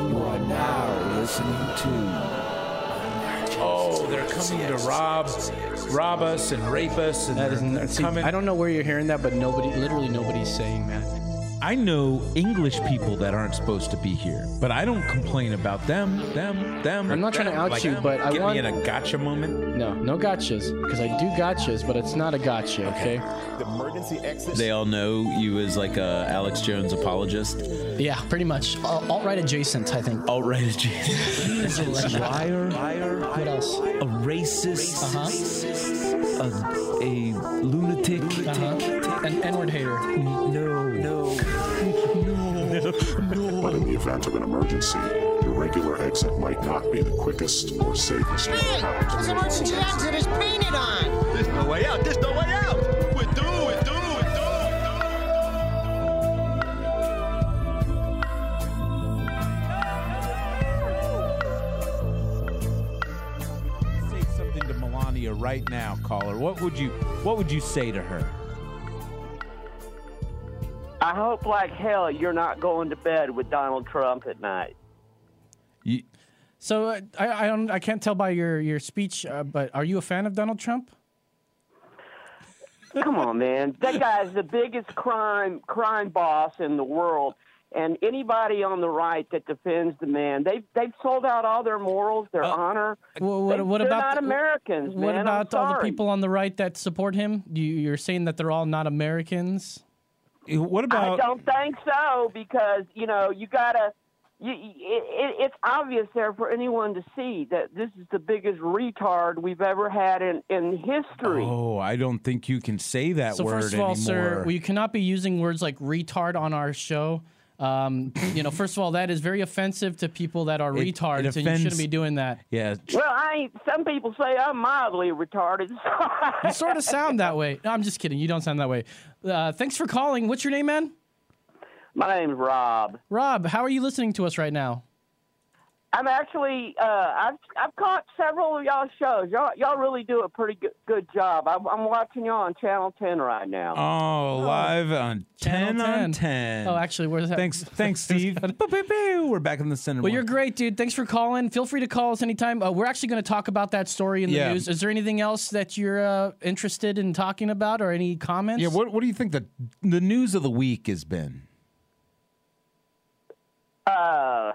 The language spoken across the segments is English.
You are now listening to. Oh, they're coming to rob, rob us and rape us, and That they're, isn't. See, coming. I don't know where you're hearing that, but nobody, literally nobody's saying that. I know English people that aren't supposed to be here, but I don't complain about them, them, them. I'm not trying to out Like, you, but I want get want- me in a gotcha moment. No, no gotchas, because I do gotchas, but it's not a gotcha. Okay. The emergency exit. They all know you as like a Alex Jones apologist. Yeah, pretty much. Alt right adjacent, I think. Alt right adjacent. Liar, liar, What else? a racist. Uh-huh. A, a lunatic. Uh-huh. An N-word hater. No, But in the event of an emergency, your regular exit might not be the quickest or safest way out. This emergency exit is painted on. There's no way out. There's no way out. We're through. We're through. We're through. Say something to Melania right now, caller. What would you What would you say to her? I hope like hell you're not going to bed with Donald Trump at night. You, So uh, I, I don't, I can't tell by your your speech, uh, but are you a fan of Donald Trump? Come on, man. That guy's the biggest crime crime boss in the world. And anybody on the right that defends the man, they've they've sold out all their morals, their honor. Well, what, They- what they're about not the- Americans, What man. About all the people on the right that support him? You, you're saying that they're all not Americans. Eh, what about? I don't think so because you know you gotta. You, it, it, it's obvious there for anyone to see that this is the biggest retard we've ever had in in history. Oh, I don't think you can say that So word first of all, anymore. sir, we cannot be using words like retard on our show. Um, you know, first of all, that is very offensive to people that are It- it retards, and you shouldn't be doing that. yeah, Well, I ain't. Some people say I'm mildly retarded. You sort of sound that way. No, I'm just kidding. You don't sound that way. Uh, thanks for calling. What's your name, man? My name's Rob. Rob, how are you listening to us right now? I'm actually. Uh, I've I've caught several of y'all shows. Y'all y'all really do a pretty good, good job. I'm, I'm watching y'all on Channel 10 right now. Oh, live on Channel 10 on 10. 10. Oh, actually, where's that? Thanks, thanks, Steve. Boop, boop, boop. We're back in the center. Well, you're great, dude. Thanks for calling. Feel free to call us anytime. Uh, we're actually going to talk about that story in the Yeah. news. Is there anything else that you're uh, interested in talking about, or any comments? Yeah, what what do you think the the news of the week has been? Uh,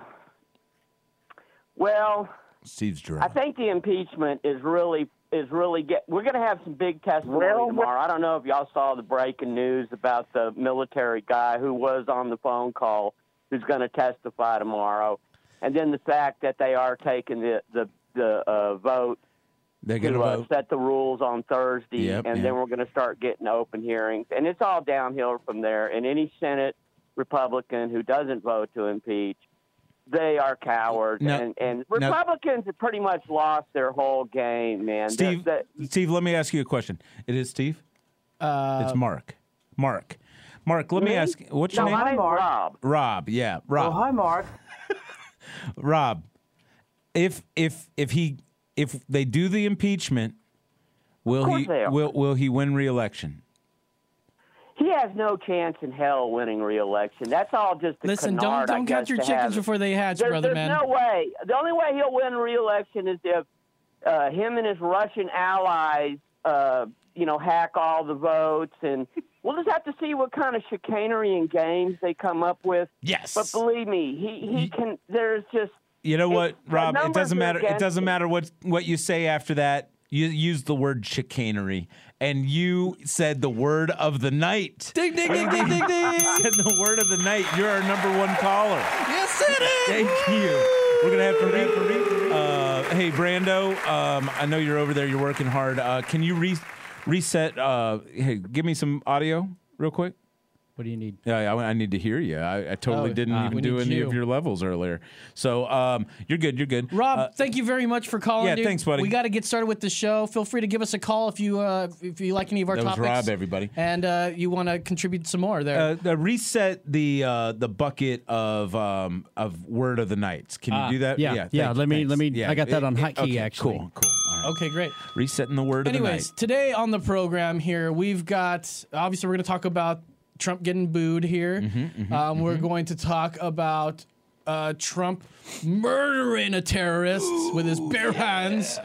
well, Steve's I think the impeachment is really is really get. We're going to have some big testimony tomorrow. I don't know if y'all saw the breaking news about the military guy who was on the phone call who's going to testify tomorrow, and then the fact that they are taking the the the uh, vote They're going to to uh, vote. set the rules on Thursday, Yep, and yep. then we're going to start getting open hearings, and it's all downhill from there. And any Senate Republican who doesn't vote to impeach, they are cowards, Now- and and now- Republicans have pretty much lost their whole game, man. Steve, The- the- Steve, let me ask you a question. It is Steve. Uh, it's Mark. Mark. Mark, let me, Me? ask. What's no, your my name? name's Rob. Rob. Yeah, Rob. Oh, hi, Mark. Rob. If if if he if they do the impeachment, will Of he they are. will will he win re-election? He has no chance in hell winning re-election. That's all just a Listen, canard, don't I don't guess, count your chickens before they hatch, There- brother there's man. no way. The only way he'll win re-election is if uh, him and his Russian allies, uh, you know, hack all the votes, and we'll just have to see what kind of chicanery and games they come up with. Yes. But believe me, he he can. There's just You know what, Rob? It doesn't matter. It doesn't matter what what you say after that. You use the word chicanery, and you said the word of the night. Ding ding ding ding ding ding. said the word of the night. You're our number one caller. Yes, it is. Thank you. We're gonna have to read. Uh, hey, Brando. Um, I know you're over there. You're working hard. Uh, can you re- reset? Uh, hey, give me some audio real quick. What do you need? Yeah, I, I need to hear you. I, I totally Oh, didn't ah, even do any you. of your levels earlier. So um, you're good. You're good. Rob, Uh, thank you very much for calling. yeah, dude. thanks, buddy. We got to get started with the show. Feel free to give us a call if you uh, if you like any of our That was topics. Rob, everybody. and uh, you want to contribute some more there. uh, uh, reset the uh, the bucket of um, of word of the nights. Can you Ah, do that? yeah, yeah, thank- let me- thanks. let me- Yeah, I got that it- on it- hotkey, okay, actually. Cool, cool. All right. okay, great. Resetting the word of the Anyways, night. today on the program here, we've got obviously we're going to talk about Trump getting booed here. Mm-hmm, um, We're going to talk about uh, Trump murdering a terrorist with his bare hands.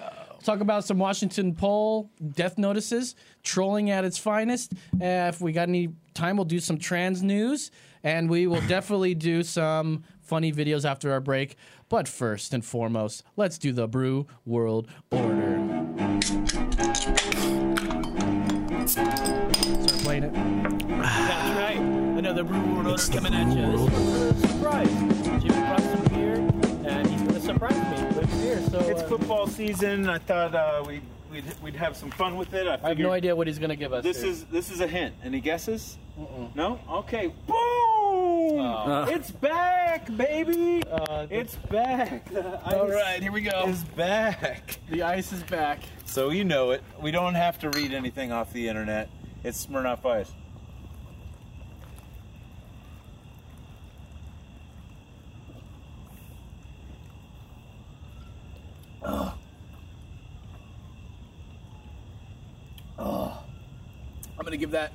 Talk about some Washington Post death notices, trolling at its finest. Uh, if we got any time, we'll do some trans news, and we will definitely do some funny videos after our break. But first and foremost, let's do the Brew World Order. Another Brew World Order coming at you. This surprise. Jimmy brought some beer, and he's going to surprise me with beer. So It's uh, football season. I thought uh, we'd, we'd we'd have some fun with it. I, I have no idea what he's going to give us. This here. is this is a hint. Any guesses? No. Okay. Boom! It's back, baby. Uh, it's back. The all ice right. Here we go. is back. The ice is back. So you know it. We don't have to read anything off the internet. It's Smirnoff Ice. I'm going to give that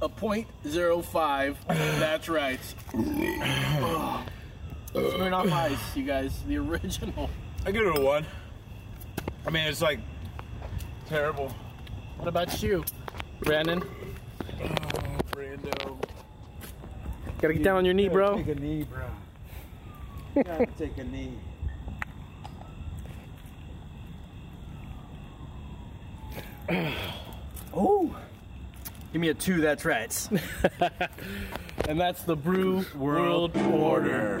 a point zero five. That's right. oh. Smirnoff Ice, you guys. The original. I give it a one. I mean, it's like terrible. What about you, Brandon? Oh, Brando. Gotta get down on your knee, bro. Take a knee, bro. Gotta take a knee. Oh. Give me a two, that's right. and that's the Brew World Order.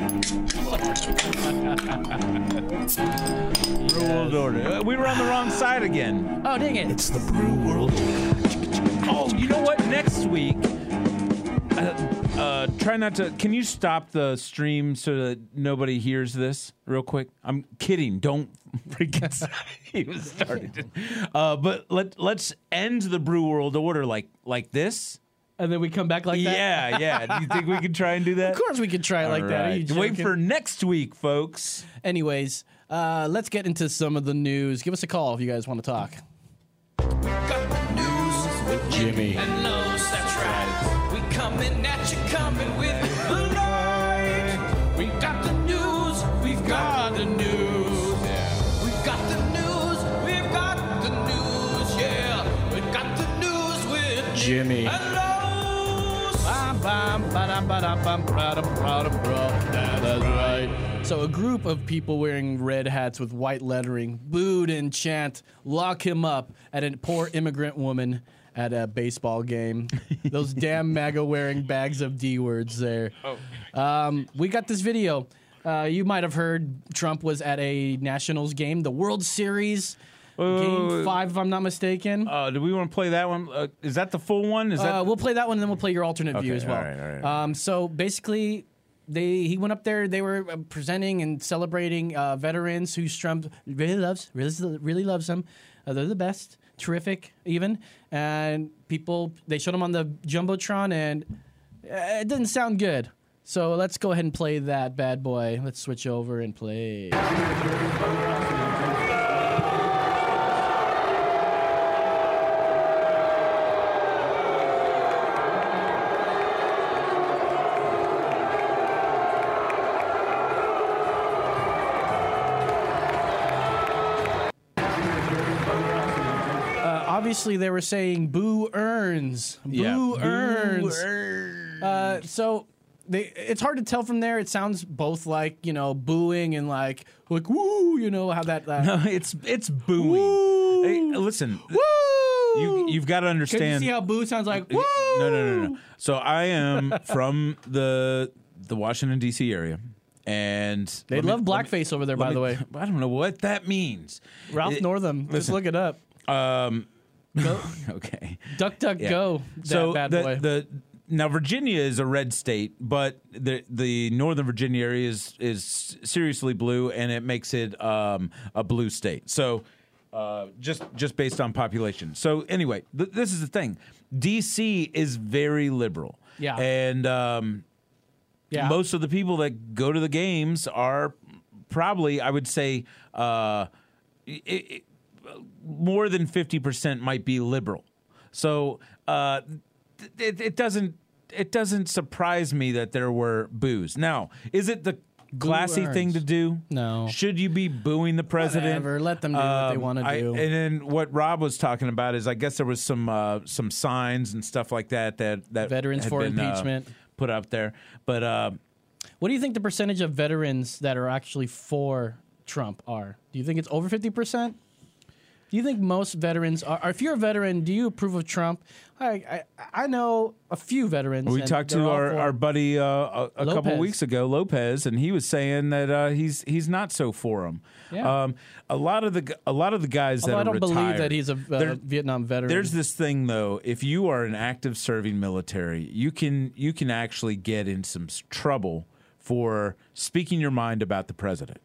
World order. Uh, We were on the wrong side again. Oh, dang it. It's the Brew World. Order. Oh, you know what? Next week, uh, uh, try not to. Can you stop the stream so that nobody hears this real quick? I'm kidding. Don't freaking. he was started. Uh, but let let's end the brew world order like like this. And then we come back like that? Yeah, yeah. Do you think we can try and do that? Of course we could try it like that. Are you Wait for next week, folks. Anyways, uh, let's get into some of the news. Give us a call if you guys want to talk. Jimmy. Right. So a group of people wearing red hats with white lettering booed and chant, lock him up at a poor immigrant woman at a baseball game. Those damn MAGA wearing bags of D words there. Um, we got this video. Uh, you might have heard Trump was at a Nationals game, the World Series, game five, if I'm not mistaken. Uh, do we want to play that one? Uh, is that the full one? Is that Uh, we'll play that one, and then we'll play your alternate view as well. all right, all right. Um, so basically, they he went up there. They were uh, presenting and celebrating uh, veterans who Trump really loves, really really loves them. Uh, they're the best, terrific, even. And people they showed them on the jumbotron, and uh, it didn't sound good. So let's go ahead and play that bad boy. Let's switch over and play. Obviously, they were saying "boo earns, boo Yeah. Boo earns." Uh, so they, it's hard to tell from there. It sounds both like you know booing and like like woo, you know how that. Uh, No, it's it's booing. Hey, listen, woo! you you've got to Can you see how boo sounds like woo? No, no, no, no. So I am from the the Washington D.C. area, and They me- love me- blackface over there, by me- the way. I don't know what that means. Ralph It- Northam. Just listen. look it up. Um, okay. Duck, duck, Yeah. go. That so bad the, boy. the now Virginia is a red state, but the the Northern Virginia area is is seriously blue, and it makes it um, a blue state. So uh, just just based on population. So anyway, th- this is the thing. DC is very liberal. Yeah. and um, yeah. most of the people that go to the games are probably, I would say, uh, it, it, more than fifty percent might be liberal. So uh, it, it doesn't it doesn't surprise me that there were boos. Now, is it the classy thing to do? No. Should you be booing the president? Whatever, let them do what they Um, wanna do. And then what Rob was talking about is, I guess there was some uh, some signs and stuff like that that that Veterans for been, uh, impeachment. put up there. But uh, What do you think the percentage of veterans that are actually for Trump are? Do you think it's over 50%? Do you think most veterans are, or if you're a veteran, do you approve of Trump? I I, I know a few veterans. we talked to our, our buddy uh, a, a couple weeks ago, Lopez, and he was saying that uh, he's he's not so for him. Yeah. Um, a lot of the a lot of the guys Although that I don't believe retired- that he's a uh, There- Vietnam veteran. There's this thing though, if you are an active serving military, you can you can actually get in some trouble for speaking your mind about the president.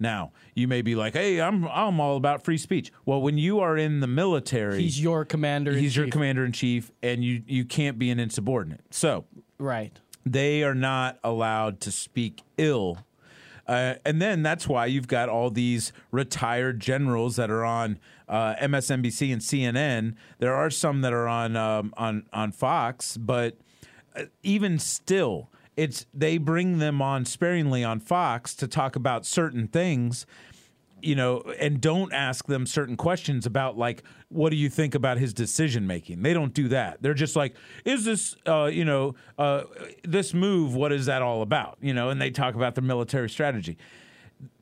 Now, you may be like, "Hey, I'm I'm all about free speech." Well, when you are in the military, he's your commander. he's your commander in chief and you you can't be an insubordinate. So, Right. they are not allowed to speak ill. Uh, and then that's why you've got all these retired generals that are on uh, MSNBC and CNN. There are some that are on um, on on Fox, but uh, even still, it's they bring them on sparingly on Fox to talk about certain things you know, and don't ask them certain questions about like, what do you think about his decision making? They don't do that. They're just like, is this, uh, you know, uh, this move? What is that all about? You know, and they talk about the military strategy.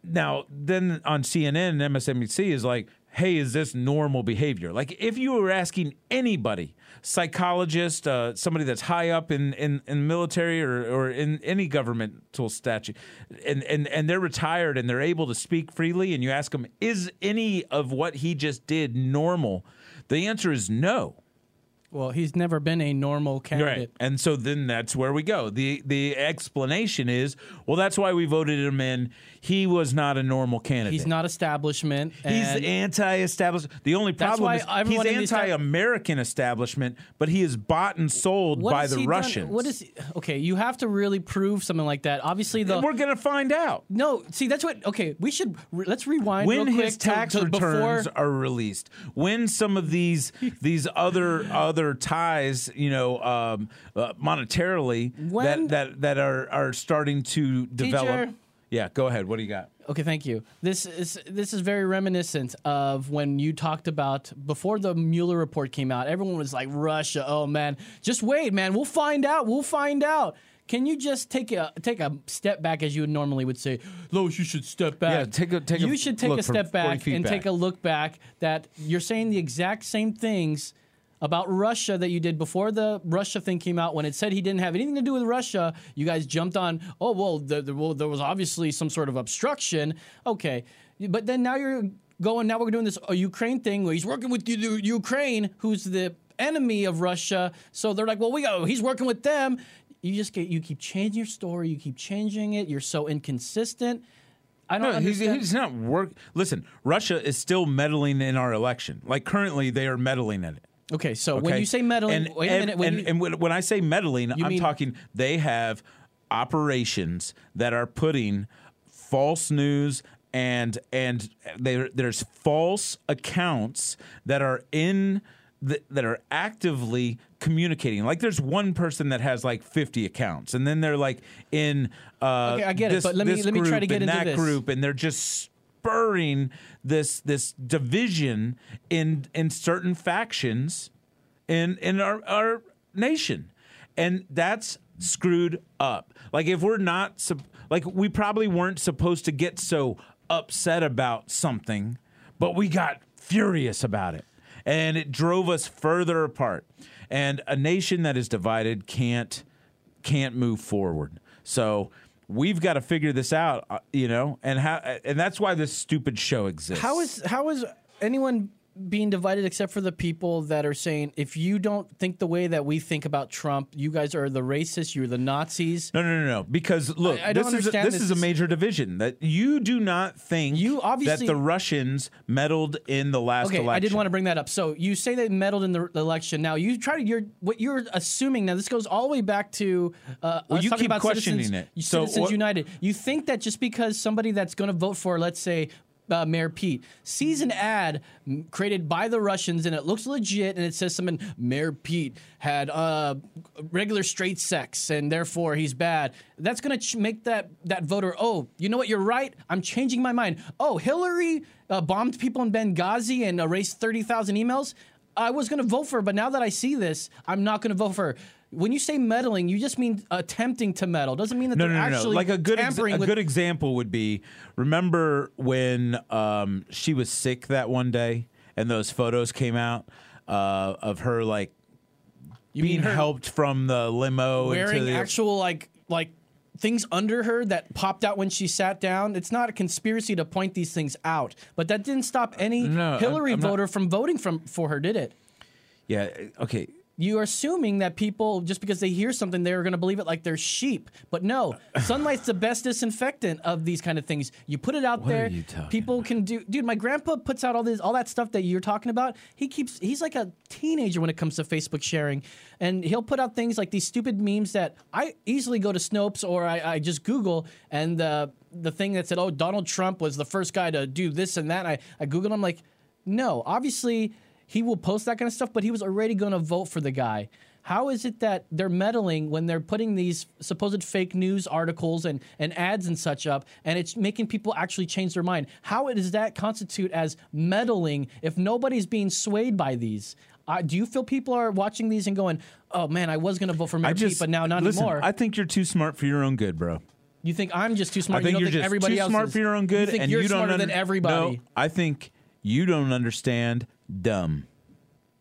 Now, then on CNN and MSNBC is like, hey, is this normal behavior? Like, if you were asking anybody, psychologist, uh, somebody that's high up in, in, in military or, or in any governmental statute, and, and, and they're retired and they're able to speak freely, and you ask them, is any of what he just did normal? The answer is no. Well, he's never been a normal candidate. Right. And so then that's where we go. The the explanation is, well, that's why we voted him in. He was not a normal candidate. He's not establishment. He's anti-establishment. The only problem is he's everyone in the esta- anti-American establishment, but he is bought and sold what by the he done- Russians. What is okay? You have to really prove something like that. Obviously, the We're gonna find out no. See, that's what. Okay, we should re- let's rewind when real quick his to- tax to returns before. are released. When some of these these other other ties, you know, um, uh, monetarily When- that that that are are starting to develop. Teacher. Yeah, go ahead. What do you got? Okay, thank you. This is this is very reminiscent of when you talked about before the Mueller report came out. Everyone was like, "Russia, oh man, just wait, man, we'll find out, we'll find out." Can you just take a take a step back as you normally would say, Lois, you should step back. Yeah, take a- take a You should take a step back and back. take a look back. That you're saying the exact same things about Russia that you did before the Russia thing came out. When it said he didn't have anything to do with Russia, you guys jumped on. Oh well, the, the, well there was obviously some sort of obstruction. Okay, but then now you're going. Now we're doing this Ukraine thing where he's working with Ukraine, who's the enemy of Russia. So they're like, well, we go. He's working with them. You just get. You keep changing your story. You keep changing it. You're so inconsistent. I don't No, he's, he's not work. Listen, Russia is still meddling in our election. Like currently, they are meddling in it. Okay, so when you say meddling, and, wait a and- minute. When and, you, and when, when I say meddling, I'm mean- talking they have operations that are putting false news and and there there's false accounts that are in the, that are actively communicating. Like there's one person that has like 50 accounts, and then they're like in uh, Okay, I get it, this, but let me- let me try to get into that this. group, and they're just spurring this this division in in certain factions in in our our nation, and that's screwed up. Like if we're not like we probably weren't supposed to get so upset about something, but we got furious about it, and it drove us further apart. And a nation that is divided can't can't move forward. So we've got to figure this out, uh, you know, and how and that's why this stupid show exists. How is how is anyone being divided except for the people that are saying if you don't think the way that we think about Trump, you guys are the racists, you're the Nazis. No, no, no, no. Because look, I- I this is a, this this. is a major division that you do not think You obviously- that the Russians meddled in the last Okay, election. I didn't want to bring that up. So you say they meddled in the election. Now you try to you're what you're assuming. Now this goes all the way back to uh, Well, you talking keep about questioning Citizens, it. So Citizens what- United. You think that just because somebody that's going to vote for, let's say. Uh, Mayor Pete, sees an ad created by the Russians and it looks legit and it says something Mayor Pete had uh, regular straight sex and therefore he's bad. That's going to ch- make that that voter, oh, you know what? You're right. I'm changing my mind. Oh, Hillary uh, bombed people in Benghazi and erased 30,000 emails. I was going to vote for her, but now that I see this, I'm not going to vote for her. When you say meddling, you just mean attempting to meddle. Doesn't mean that No, they're no, no, no. actually Like a good ex- a good example would be remember when um, she was sick that one day and those photos came out uh, of her like You being her helped from the limo wearing into the actual like like things under her that popped out when she sat down. It's not a conspiracy to point these things out, but that didn't stop any No, I'm- Hillary I'm not- voter from voting from for her, did it? yeah okay You're assuming that people just because they hear something they're going to believe it like they're sheep, but no. Sunlight's the best disinfectant of these kind of things. You put it out What there, people can do. Dude, my grandpa puts out all this, all that stuff that you're talking about. He keeps, he's like a teenager when it comes to Facebook sharing, and he'll put out things like these stupid memes that I easily go to Snopes or I, I just Google and the the thing that said, oh, Donald Trump was the first guy to do this and that. I I Googled. I'm like, no, obviously he will post that kind of stuff, but he was already going to vote for the guy. How is it that they're meddling when they're putting these supposed fake news articles and, and ads and such up, and it's making people actually change their mind? How does that constitute as meddling if nobody's being swayed by these? Uh, do you feel people are watching these and going, "Oh man, I was going to vote for Mayor Pete, but now not listen, anymore"? I think you're too smart for your own good, bro. you think I'm just too smart? I think you are just everybody too else smart is? for your own good, You think and you're you don't smarter under- than everybody? No, I think you don't understand dumb.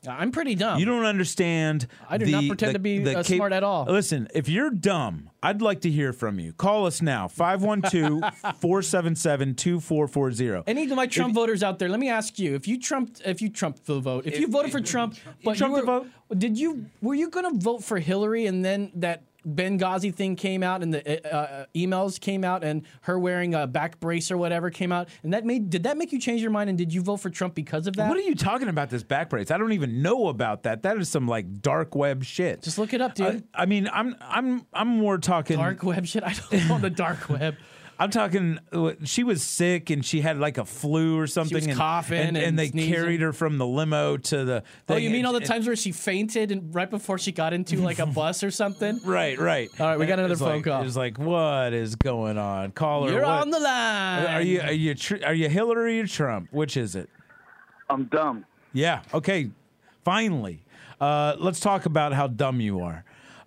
I'm pretty dumb. You don't understand. I do the- not pretend the- to be, the uh, cap- smart at all. Listen, if you're dumb, I'd like to hear from you. Call us now 512 477 2440. Any of my Trump voters out there, let me ask you: If you Trump, if you Trump the vote, if, you voted for Trump, but you were, the vote? did you were you going to vote for Hillary, and then that Benghazi thing came out, and the uh, uh, emails came out, and her wearing a back brace or whatever came out, and that made did that make you change your mind, and did you vote for Trump because of that? What are you talking about? This back brace? I don't even know about that. That is some like dark web shit. Just look it up, dude. I, I mean, I'm I'm I'm more talking dark web shit. I don't know the dark web. I'm talking. She was sick and she had like a flu or something. was and, coughing and, and they sneezing. carried her from the limo to the. Oh, you mean all the And- times where she fainted and right before she got into like a bus or something? Right, right. All right, we got another phone like, call. It's like, what is going on? Caller, You're what- on the line. Are you are you tr- are you Hillary or Trump? Which is it? I'm dumb. Yeah. Okay. Finally, uh, let's talk about how dumb you are.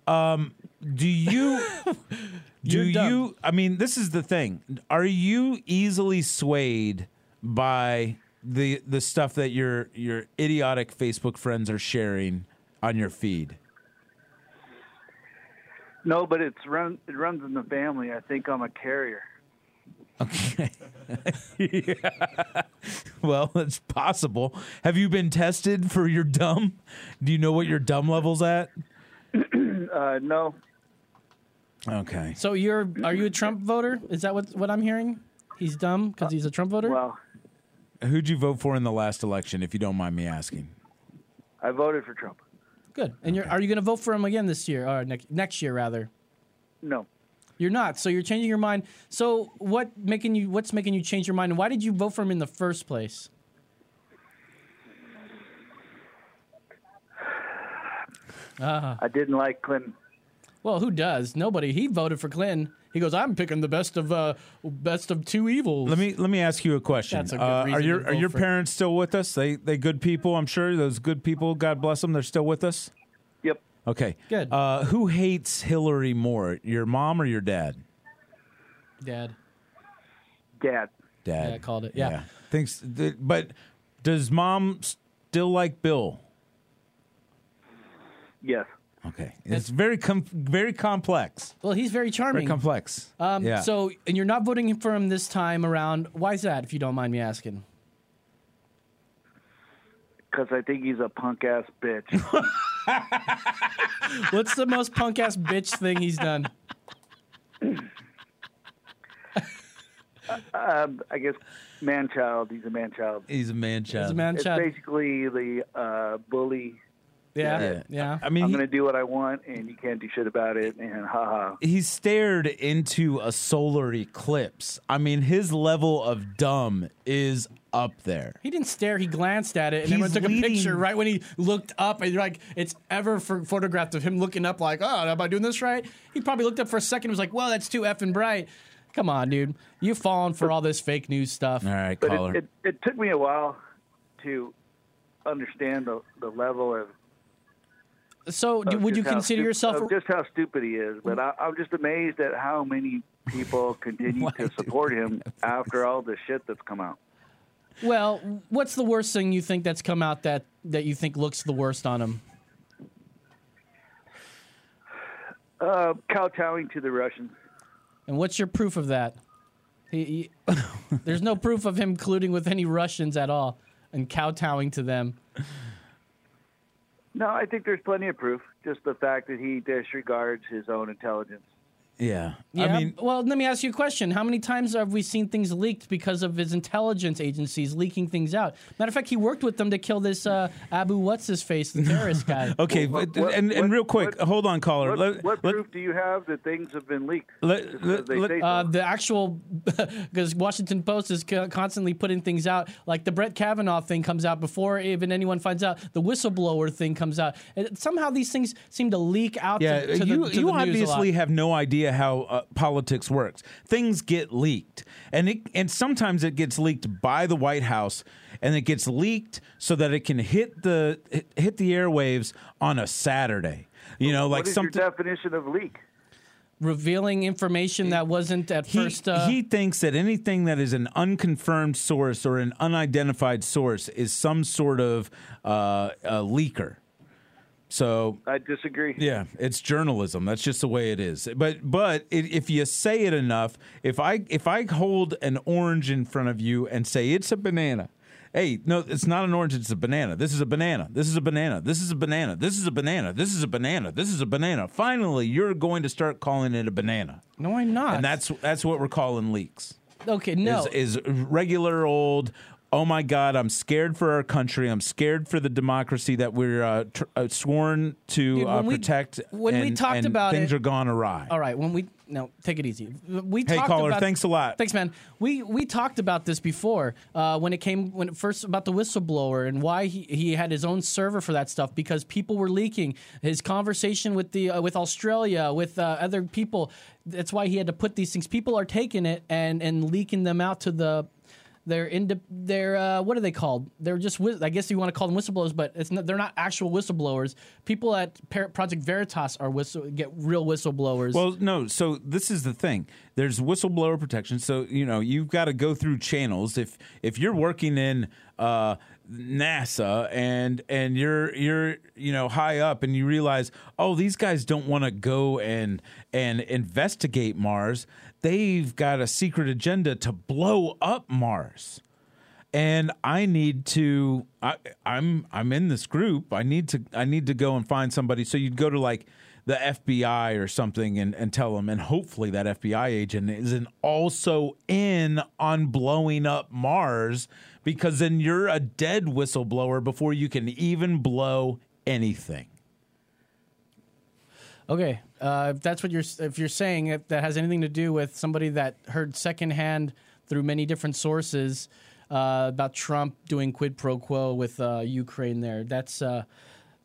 Um, do you? do You're dumb. I mean, this is the thing. Are you easily swayed by the the stuff that your your idiotic Facebook friends are sharing on your feed? No, but it's run. It runs in the family. I think I'm a carrier. yeah. Well, it's possible. Have you been tested for your dumb? Do you know what your dumb level's at? uh, no. Okay. So you're are you a Trump voter? Is that what what I'm hearing? He's dumb because he's a Trump voter. Well, Who'd you vote for in the last election, if you don't mind me asking? I voted for Trump. Good. And you're are you going to vote for him again this year or next next year rather? No. You're not. So you're changing your mind. So what making you what's making you change your mind? And why did you vote for him in the first place? Uh, I didn't like Clinton. Well, who does? Nobody. He voted for Clinton. He goes, "I'm picking the best of uh, best of two evils." Let me let me ask you a question. That's a good Uh, are reason your to are your parents still with us? They they good people, I'm sure. Those good people, God bless them. They're still with us. Yep. Okay. Good. Uh, who hates Hillary more, your mom or your dad? Dad. Dad. Dad. Yeah, I called it. Yeah. Thinks, th- but does mom still like Bill? Yes. Okay. It's very com- very complex. Well, he's very charming. Very complex. Um, yeah. So, and you're not voting for him this time around. Why is that, if you don't mind me asking? Because I think he's a punk ass bitch. What's the most punk ass bitch thing he's done? um, I guess man child. He's a man child. He's a man child. He's a man It's child. basically the uh, bully Yeah, yeah. I mean, I'm he- going to do what I want, and you can't do shit about it. And haha. he stared into a solar eclipse. I mean, his level of dumb is up there. He didn't stare. He glanced at it, and He's everyone took leading- a picture right when he looked up. And you're like, it's ever for photographed of him looking up, like, oh, am I doing this right? He probably looked up for a second. and Was like, well, that's too effing bright. Come on, dude. You've fallen for all this fake news stuff. All right, But it, it, it took me a while to understand the, the level of. So, do- would you consider stu- yourself? just how stupid he is? But I, I'm just amazed at how many people continue to support him after all the shit that's come out. Well, what's the worst thing you think that's come out that that you think looks the worst on him? Uh, kowtowing to the Russians. And what's your proof of that? He, he, there's no proof of him colluding with any Russians at all and kowtowing to them. No, I think there's plenty of proof. Just the fact that he disregards his own intelligence. Yeah. Yeah. I mean, well, let me ask you a question. How many times have we seen things leaked because of his intelligence agencies leaking things out? Matter of fact, he worked with them to kill this uh, Abu what's his face, the terrorist guy. okay, What- what- and, and what- real quick, hold on, caller. What, Let- what let- proof do you have that things have been leaked? Let- let- let- say so. Uh, the actual, because Washington Post is constantly putting things out, like the Brett Kavanaugh thing comes out before even anyone finds out. The whistleblower thing comes out, and somehow these things seem to leak out. Yeah, to, to you the, to you the news a lot. obviously have no idea how uh, politics works. Things get leaked, and it and sometimes it gets leaked by the White House, and it gets leaked so that it can hit the hit- hit the airwaves on a Saturday. You know, like what is something. your definition of leak? revealing information that wasn't at He, first. Uh, he thinks that anything that is an unconfirmed source or an unidentified source is some sort of uh, a leaker. So I disagree. Yeah, it's journalism. That's just the way it is. But but i if you say it enough, if I if I hold an orange in front of you and say it's a banana, hey, no, it's not an orange. It's a banana. This is a banana. This is a banana. This is a banana. This is a banana. This is a banana. This is a banana. Finally, you're going to start calling it a banana. no, I'm not. And that's that's what we're calling leaks. okay. No, Is, is regular old. Oh my God! I'm scared for our country. I'm scared for the democracy that we're uh, tr- uh, sworn to Dude, uh, when we- protect. when we talked and about things it- are gone awry. All right, when we no, take it easy. We Hey, talked caller, about, thanks a lot. Thanks, man. We we talked about this before uh, when it came when it first about the whistleblower and why he, he had his own server for that stuff because people were leaking his conversation with the uh, with Australia with uh, other people. That's why he had to put these things. People are taking it and and leaking them out to the. They're into they're uh, what are they called? They're just I guess you want to call them whistleblowers, but it's not, they're not actual whistleblowers. People at Project Veritas are whistle get real whistleblowers. Well, no. So this is the thing. There's whistleblower protection. So you know you've got to go through channels. If if you're working in uh, NASA and and you're you're you know high up and you realize oh these guys don't want to go and and investigate Mars. They've got a secret agenda to blow up Mars and I need to I, I'm I'm in this group. I need to I need to go and find somebody. So you'd go to like the FBI or something and, and tell them, and hopefully that FBI agent isn't also in on blowing up Mars because then you're a dead whistleblower before you can even blow anything. Okay, uh, if that's what you're if you're saying if that has anything to do with somebody that heard secondhand through many different sources uh, about Trump doing quid pro quo with uh, Ukraine, there that's uh,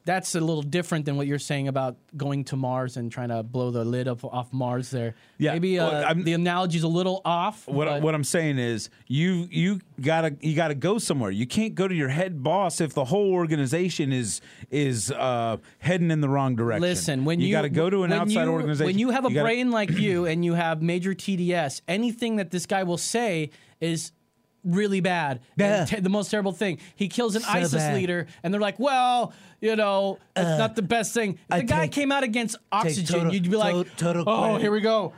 that's a little different than what you're saying about going to Mars and trying to blow the lid up off Mars. There, Yeah, maybe uh, well, the analogy's a little off. What but- what I'm saying is you you gotta you gotta go somewhere. You can't go to your head boss if the whole organization is is uh, heading in the wrong direction. Listen, when you, you got to go to an outside you- organization. When you have a gotta- brain like you and you have major TDS, anything that this guy will say is really bad. Yeah. Te- the most terrible thing. He kills an So ISIS bad. leader, and they're like, well, you know, it's Uh, not the best thing. If I the guy take- came out against oxygen, total- you'd be like, to- total oh, credit. here we go.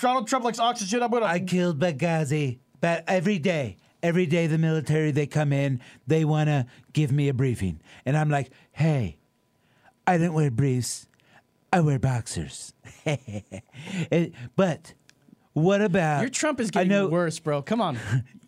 Donald Trump likes oxygen. I'm gonna. I killed Benghazi, but every day, every day the military they come in, they want to give me a briefing, and I'm like, hey, I didn't wear briefs, I wear boxers. And- but what about Your Trump is getting know- worse, bro. Come on.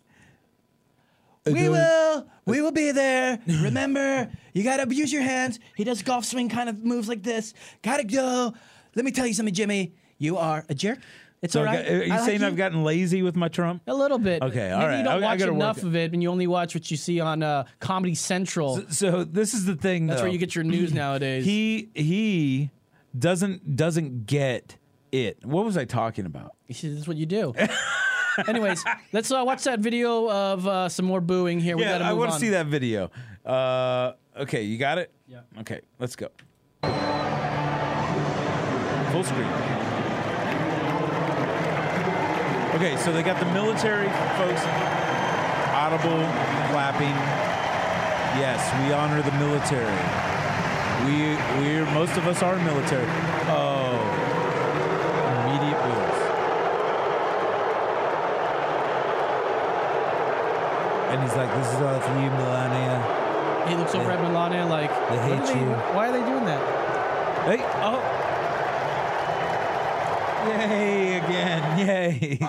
We will. We will be there. Remember, You gotta use your hands. He does golf swing kind of moves like this. Gotta go. Let me tell you something, Jimmy. You are a jerk. It's So all I right. got- are you I like saying you. I've gotten lazy with my Trump? A little bit. Okay, all Maybe right. You don't I- I watch gotta work enough it. of it, and you only watch what you see on uh, Comedy Central. So this is the thing. That's though. where you get your news nowadays. He he doesn't doesn't get it. What was I talking about? This is what you do. Anyways, let's uh, watch that video of uh, some more booing here. We yeah, gotta I move want to on. see that video. Uh, okay, you got it. Yeah. Okay, let's go. Full screen. Okay, so they got the military folks. Audible clapping. Yes, we honor the military. We we're most of us are military. Oh, immediate boos. And he's like, "This is all for you, Melania." He looks over at Melania like, They hate they, you. Why are they doing that? Hey, oh. Yay again. Yay.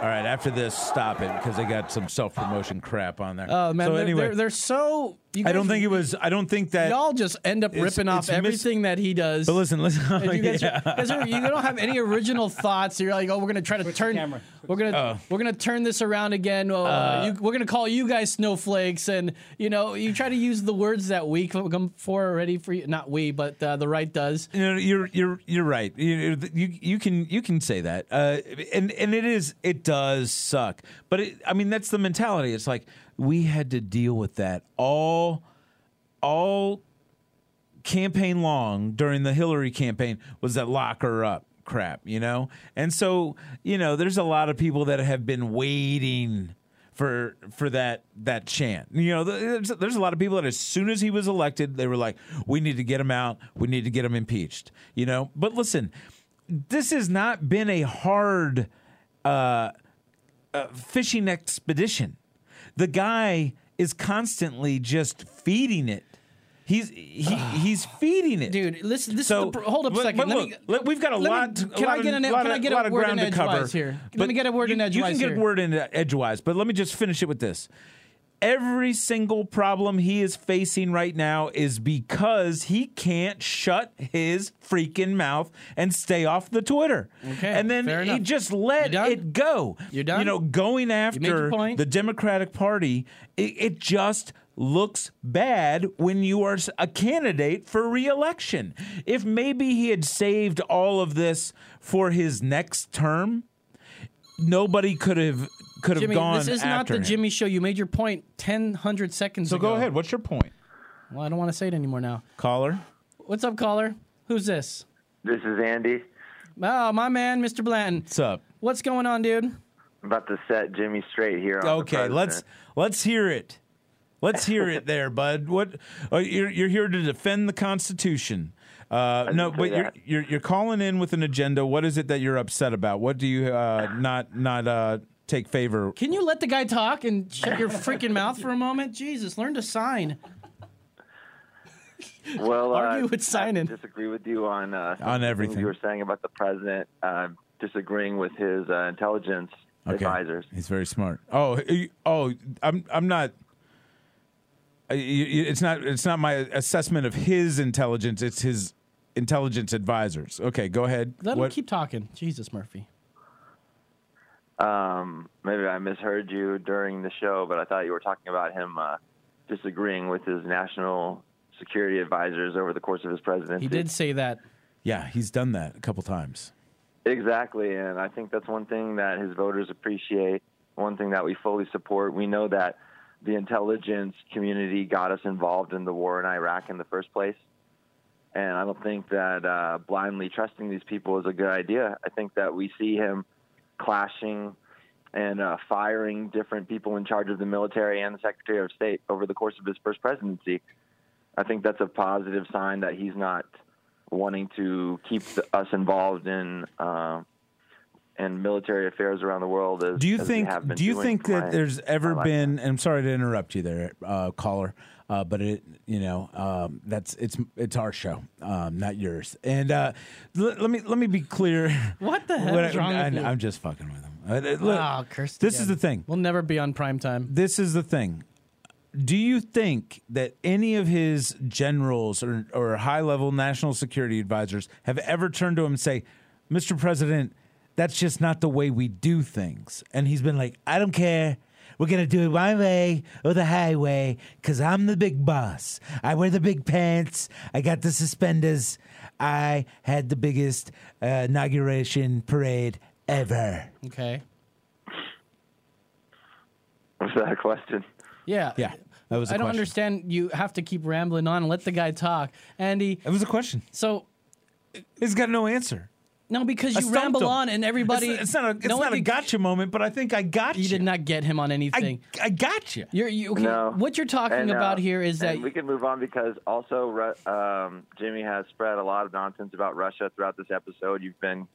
All right, after this, stop it because they got some self promotion crap on there. Oh man, so they're, anyway, they're, they're so. You I don't think it was. I don't think that. Y'all just end up It's- ripping off it's mis- everything that he does. But listen, listen. You, guys, Yeah. are, guys are- you don't have any original thoughts. You're like, oh, we're gonna try to turn. We're gonna Oh. we're gonna turn this around again. Oh, Uh, you, we're gonna call you guys snowflakes, and you know, you try to use the words that we come for already for you. Not we, but uh, the right does. You know, you're you're you're right. You, you you can you can say that, uh, and and it is it does suck. But it, I mean, that's the mentality. It's like we had to deal with that all all campaign long during the Hillary campaign was that lock her up crap, you know? And so, you know, there's a lot of people that have been waiting for for that that chant. You know, there's, there's a lot of people that as soon as he was elected, they were like, "We need to get him out. We need to get him impeached." You know, but listen, this has not been a hard uh, uh, fishing expedition. The guy is constantly just feeding it. He's he, he's feeding it, dude. Listen, this so, is the, hold up a second. but Let look, me, we've got a me- lot. can lot I get an- lot can I get a word in edgewise here? Let me get a word you, in You can get here. word in edgewise, but let me just finish it with this. Every single problem he is facing right now is because he can't shut his freaking mouth and stay off the Twitter. Okay, and then he just let it go. You're done? You know, going after the Democratic Party, it, it just looks bad when you are a candidate for reelection. If maybe he had saved all of this for his next term, nobody could have could have Jimmy, gone this is not after the him. Jimmy show. You made your point 10, 100 seconds ago. So ago. go ahead. What's your point, Well, I don't want to say it anymore now. caller? What's up, caller? Who's this? This is Andy. Oh, my man, Mr. Blanton. What's up? What's going on, dude? I'm about to set Jimmy straight here. On the Okay, let's president. let's hear it. Let's hear it, there, bud. What uh, you're you're here to defend the Constitution? Uh, no, say but you're, that. you're you're calling in with an agenda. What is it that you're upset about? What do you uh, not not uh, take favor? Can you let the guy talk and shut your freaking mouth for a moment? Jesus, learn to sign. Well, Argue uh, with signing. I disagree with you on uh, On of the things everything. you were saying about the president. Uh, disagreeing with his uh, intelligence Okay. advisors. He's very smart. Oh, you- oh, I'm I'm not. uh, you- you- It's not. It's not my assessment of his intelligence. It's his intelligence advisors. Okay, go ahead. Let him keep talking. Jesus, Murphy. Um, maybe I misheard you during the show, but I thought you were talking about him uh, disagreeing with his national security advisors over the course of his presidency. He did say that. Yeah, he's done that a couple times. Exactly, and I think that's one thing that his voters appreciate. One thing that we fully support. We know that the intelligence community got us involved in the war in Iraq in the first place, and I don't think that uh, blindly trusting these people is a good idea. I think that we see him clashing and uh, firing different people in charge of the military and the Secretary of State over the course of his first presidency. I think that's a positive sign that he's not wanting to keep the, us involved in uh, in military affairs around the world. As, Do you think? have been Do you think that my- there's ever been? And I'm sorry to interrupt you there, uh, caller. Uh, but it, you know, um, that's it's it's our show, um, not yours. And uh, l- let me let me be clear. What the hell What is I- wrong I, with you? I'm just fucking with him. Uh, uh, look, Oh, cursed this is the thing. We'll never be on prime time. This is the thing. Do you think that any of his generals or, or high level national security advisors have ever turned to him and say, Mr. President, that's just not the way we do things? And he's been like, I don't care. We're going to do it my way or the highway because I'm the big boss. I wear the big pants. I got the suspenders. I had the biggest uh, inauguration parade ever. Okay. Was that a question? Yeah. Yeah. That was a I don't question. understand. You have to keep rambling on and let the guy talk. Andy. It was a question. So. He's got no answer. No, because I you stumped ramble him. on and everybody. It's, it's not a, it's No, not a be- gotcha moment, but I think I got you. You did not get him on anything. I, I got you. You're, you, okay, No. What you're talking And, uh, about here is that we can move on because also Ru- um, Jimmy has spread a lot of nonsense about Russia throughout this episode. You've been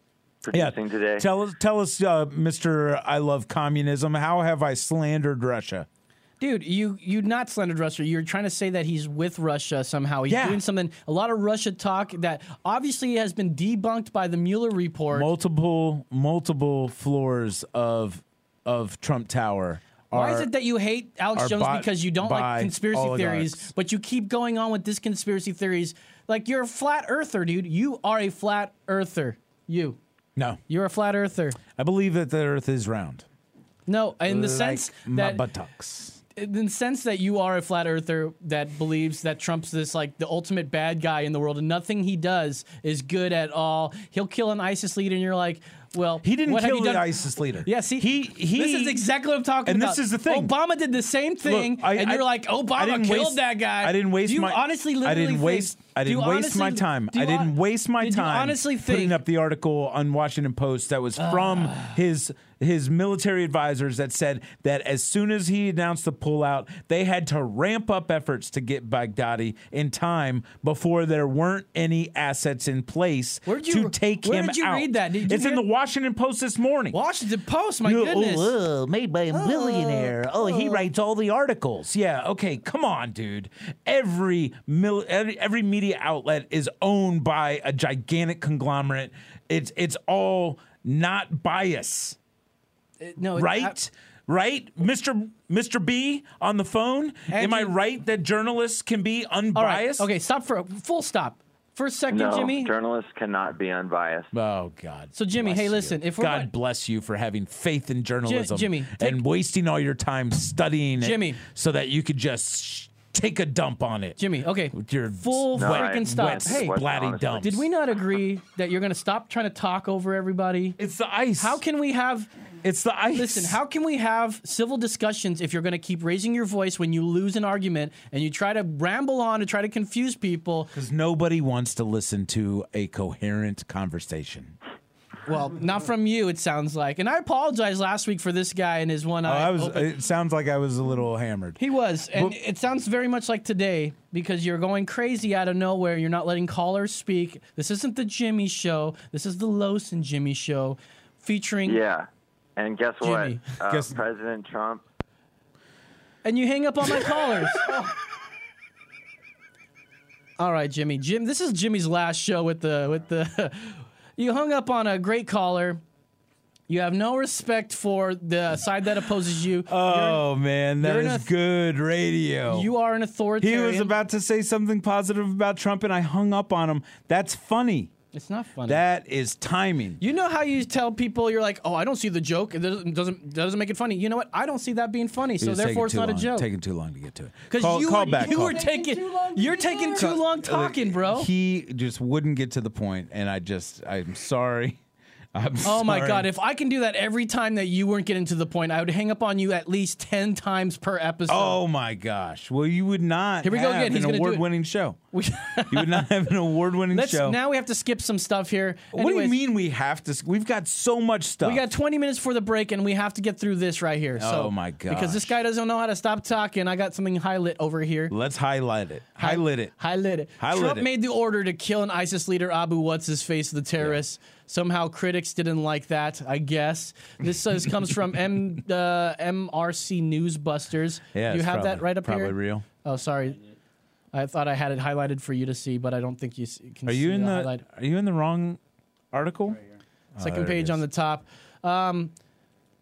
Yeah. today. Tell us, tell us, uh, Mister. I love communism. How have I slandered Russia? Dude, you you not slandered Russia. You're trying to say that he's with Russia somehow. He's Yeah. doing something. A lot of Russia talk that obviously has been debunked by the Mueller report. Multiple, multiple floors of of Trump Tower. Why is are- it that you hate Alex are Jones bought because you don't by like conspiracy theories, but you keep going on with this conspiracy theories? Like you're a flat earther, dude. You are a flat earther. You. No, You're a flat earther. I believe that the Earth is round. No, in the Like sense my that buttocks. In the sense that you are a flat earther that believes that Trump's this like the ultimate bad guy in the world and nothing he does is good at all. He'll kill an ISIS leader and you're like, well, He didn't what have kill the? ISIS leader. Yeah, see, he he. this is exactly what I'm talking and about. And this is the thing. Obama did the same thing, Look, I- and you're like, Obama killed waste- that guy. I didn't waste do you my honestly I literally didn't think- waste I didn't waste my time. I didn't hon- waste my did you time honestly putting think up the article on Washington Post that was from ah. his his military advisors that said that as soon as he announced the pullout, they had to ramp up efforts to get Baghdadi in time before there weren't any assets in place Where'd you- to take him. where him did you out. read that? Did you it's in the Washington Post this morning. Washington Post, my You- goodness. Oh, oh, made by a oh, billionaire. Oh, he oh. writes all the articles. Yeah, okay, come on, dude. Every mil- every, every media outlet is owned by a gigantic conglomerate. It's it's all not bias, no, it- right? right, Mister Mister B on the phone. Am I right that journalists can be All right, unbiased? okay, stop for a full stop. For a second, no, Jimmy. journalists cannot be unbiased. Oh God. So, Jimmy, bless hey, you. listen, if we're God not- bless you for having faith in journalism, Jimmy, and wasting all your time studying it, Jimmy. so that you could just sh- take a dump on it, Jimmy, okay. With your Full No, I- freaking stop. wet, Hey, splatty dumps. Did we not agree that you're going to stop trying to talk over everybody? It's the ice. How can we have? It's the ice. Listen, how can we have civil discussions if you're going to keep raising your voice when you lose an argument and you try to ramble on and try to confuse people? Because nobody wants to listen to a coherent conversation. Well, not from you, it sounds like. And I apologize last week for this guy and his one Oh, eye. I was. open. It sounds like I was a little hammered. He was, and But- it sounds very much like today because you're going crazy out of nowhere. You're not letting callers speak. This isn't the Jimmy Show. This is the Los and Jimmy Show, featuring. Yeah. And guess what? Uh, Guess- President Trump. And you hang up on my callers. All right, Jimmy. Jim, this is Jimmy's last show with the with the. You hung up on a great caller. You have no respect for the side that opposes you. Oh man, that you're is auth- good radio. you are an authoritarian. he was about to say something positive about Trump, and I hung up on him. That's funny. It's not funny. That is timing. You know how you tell people you're like, oh, I don't see the joke. It doesn't doesn't, doesn't make it funny. You know what? I don't see that being funny. So therefore, it's too not a long- joke. Taking too long to get to it. Because Call, you, call were, back. you call. were taking you're taking too long talking, bro. He just wouldn't get to the point, and I just, I'm sorry. I'm Oh my god! If I can do that every time that you weren't getting to the point, I would hang up on you at least ten times per episode. Oh my gosh! Well, you would not. Here we go again. He's an gonna do it. award-winning show. You would not have an award-winning Let's show. now we have to skip some stuff here. what do you mean we have to? We've got so much stuff. We got 20 minutes for the break, and we have to get through this right here. So, Oh, my god! Because this guy doesn't know how to stop talking. I got something highlight over here. Let's highlight it. Highlight it. Highlight it. Highlight Trump it. made the order to kill an ISIS leader, Abu What's His Face, the terrorist. Somehow critics didn't like that, I guess. This says, comes from M, uh, MRC Newsbusters. Yeah, Do you it's have that right up probably here? real. Oh, sorry. I thought I had it highlighted for you to see, but I don't think you can Are see you in the the? highlight. Are you in the wrong article? Oh, Second there it page on the top. Um,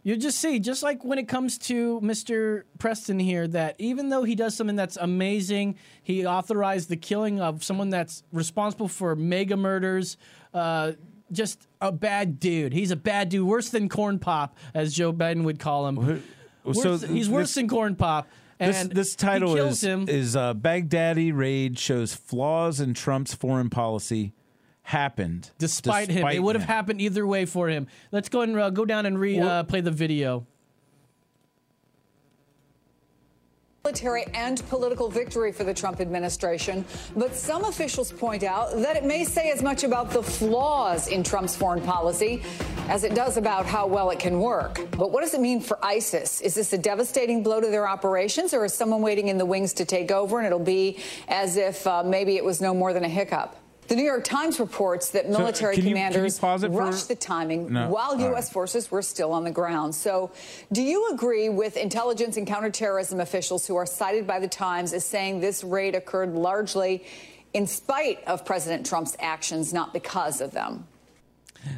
You just see, just like when it comes to Mr. Preston here, that even though he does something that's amazing, he authorized the killing of someone that's responsible for mega murders. Uh, just a bad dude. He's a bad dude, worse than Corn Pop, as Joe Biden would call him. Worse- so he's worse this- than Corn Pop. This, And this title is him. is uh, Baghdadi raid shows flaws in Trump's foreign policy happened despite, him. It would have happened either way for him. Let's go and uh, go down and re uh, play the video. Military and political victory for the Trump administration, but some officials point out that it may say as much about the flaws in Trump's foreign policy as it does about how well it can work. But what does it mean for ISIS? Is this a devastating blow to their operations, or is someone waiting in the wings to take over and it'll be as if uh, maybe it was no more than a hiccup? The New York Times reports that So, uh, military you- can you commanders it for- rushed the timing No. while U.S. right. forces were still on the ground. So, do you agree with intelligence and counterterrorism officials who are cited by the Times as saying this raid occurred largely in spite of President Trump's actions, not because of them?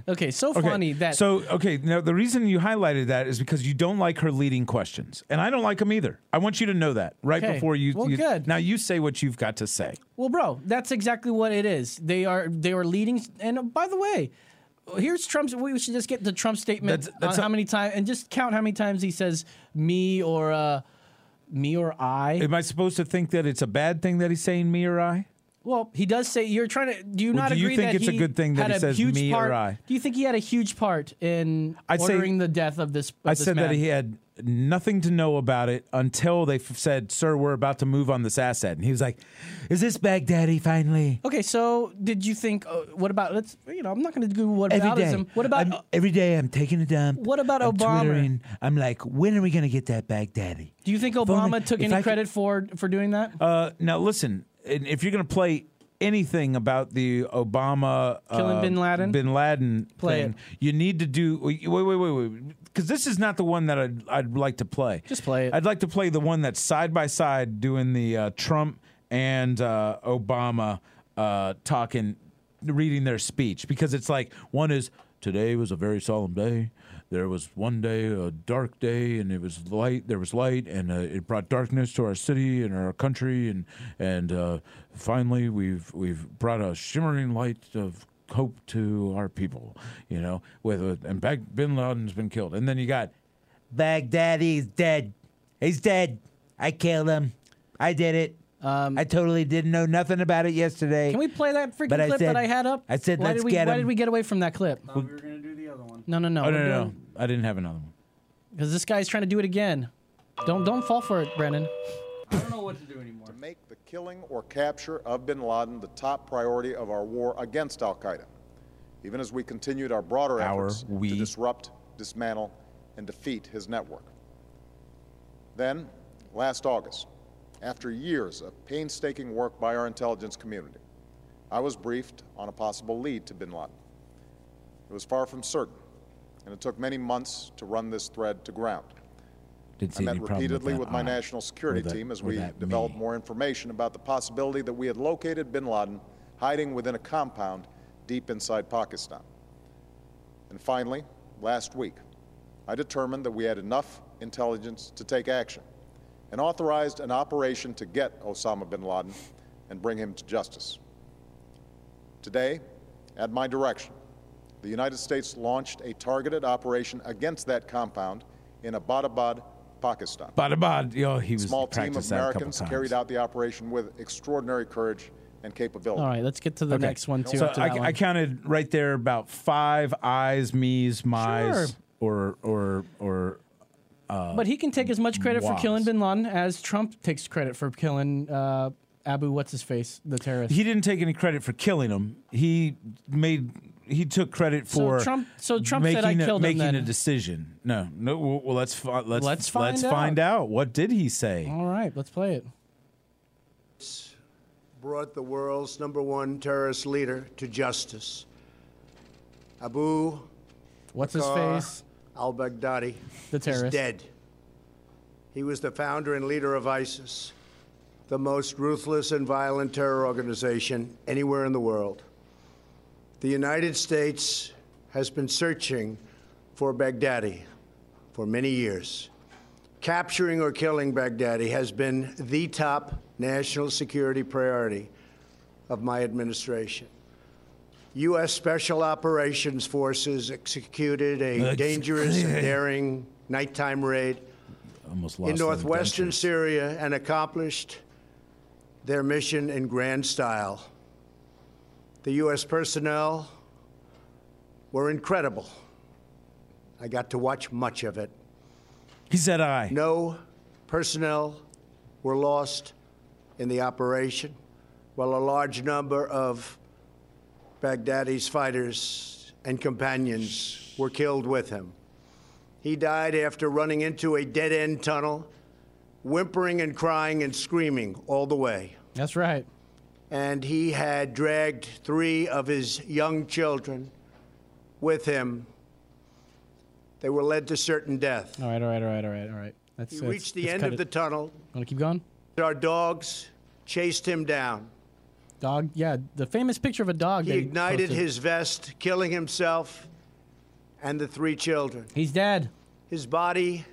Okay, so Okay, funny that So okay, now the reason you highlighted that is because you don't like her leading questions, and I don't like them either. I want you to know that right Okay, before you. well, you- good. Now you say what you've got to say. Well, bro, that's exactly what it is. They are they are leading. And uh, by the way, here's Trump's. We should just get the Trump statement That's- that's on a- how many times and just count how many times he says me or uh, me or I. Am I supposed to think that it's a bad thing that he's saying me or I? Well, he does say you're trying to. Do you Well, not do you agree think that it's a good thing that he says me or I? Do you think he had a huge part in I'd ordering the death of this? Of I this said that he had nothing to know about it until they f- said, "Sir, we're about to move on this asset," and he was like, "Is this Baghdadi finally?" Okay, so did you think? Uh, what about? Let's. You know, I'm not going to do what day. aboutism. What about? I'm- every day I'm taking a dump. What about I'm Obama? Twittering. I'm like, when are we going to get that Baghdadi? do you think If only- Obama took any I could- credit for for doing that? Uh, now listen, and if you're going to play anything about the Obama Killing uh, bin Laden? bin Laden Play thing, you need to do wait, wait, wait, wait, because this is not the one that I'd, I'd like to play. Just play it. I'd like to play the one that's side by side doing the uh, Trump and uh, Obama uh, talking, reading their speech because it's like one is today was a very solemn day. There was one day a dark day, and it was light. There was light, and uh, it brought darkness to our city and our country, and and uh, finally we've we've brought a shimmering light of hope to our people. You know, with uh, and Bag- Bin Laden's been killed, and then you got Baghdadi's dead. He's dead. I killed him. I did it. I totally didn't know nothing about it yesterday. Um, Can we play that freaking But I clip said- that I had up? I said, why let's did we, get Why him. did we get away from that clip? we were gonna do the other one. No, no, no. oh no no, doing- no I didn't have another one. Because this guy's trying to do it again. Don't don't fall for it, Brennan. I don't know what to do anymore. To make the killing or capture of bin Laden the top priority of our war against Al Qaeda, even as we continued our broader Our, efforts we. to disrupt, dismantle, and defeat his network. Then, last August, after years of painstaking work by our intelligence community, I was briefed on a possible lead to bin Laden. It was far from certain, and it took many months to run this thread to ground. I met problem with repeatedly with my national security that- team as we developed me. more information about the possibility that we had located bin Laden hiding within a compound deep inside Pakistan. And finally, last week, I determined that we had enough intelligence to take action and authorized an operation to get Osama bin Laden and bring him to justice. Today, at my direction, the United States launched a targeted operation against that compound in Abbottabad, Pakistan. Badabad, yo, he A was small team of practiced that a couple Americans carried out the operation with extraordinary courage and capability. All right, let's get to the Okay. next one too. So I, that I counted right there about five eyes, me's, my's, or or or. Uh, but he can take as much credit for killing Bin Laden as Trump takes credit for killing uh, Abu. What's his face, the terrorist. he didn't take any credit for killing him. He made he took credit So for Trump- so Trump making said, "I a, killed him," making a then. decision. No, no. Well, well, let's fi- let's Let's find let's out. find out. What did he say? All right, let's play it. brought the world's number one terrorist leader to justice. Abu What's his face? al-Baghdadi The terrorist. is dead. He was the founder and leader of ISIS, the most ruthless and violent terror organization anywhere in the world. The United States has been searching for Baghdadi for many years. Capturing or killing Baghdadi has been the top national security priority of my administration. U.S. Special Operations Forces executed a dangerous and daring nighttime raid in northwestern. Syria and accomplished their mission in grand style. The U.S. personnel were incredible. I got to watch much of it. He said I. No personnel were lost in the operation, while a large number of Baghdadi's fighters and companions were killed with him. He died after running into a dead end tunnel, whimpering and crying and screaming all the way. That's right. And he had dragged three of his young children with him. They were led to certain death. All right, all right, all right, all right, all right. That's, He that's- reached the end of it. the tunnel. Want to keep going? Our dogs chased him down. Dog, yeah, the famous picture of a dog. He that ignited posted. his vest, killing himself and the three children. He's dead. His body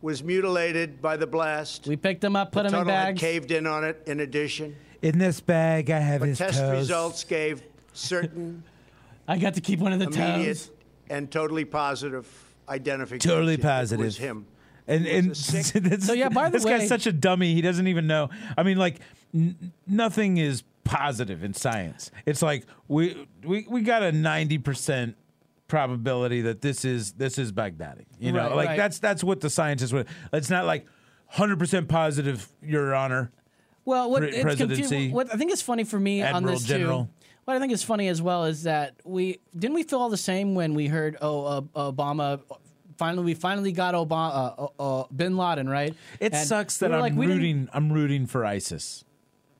was mutilated by the blast. We picked him up, put the him in tunnel had caved in on it. In addition, In this bag, I have but his test toes. results gave certain I got to keep one of the immediate toes. and totally positive identification. Totally It positive. was him. And and this, So, yeah, by the this way- guy's such a dummy. He doesn't even know. I mean, like n- nothing is positive in science. It's like we we we got a ninety percent probability that this is this is Baghdadi. You know, Right, like right. that's that's what the scientists would. It's not like hundred percent positive, Your Honor. Well, what it's presidency, confu- what I think is funny for me on this General. too. What I think is funny as well is that we didn't we feel all the same when we heard oh uh, Obama. Finally, we finally got Obama, uh, uh, uh, Bin Laden, right? It And sucks that were I'm like, rooting. I'm rooting for ISIS.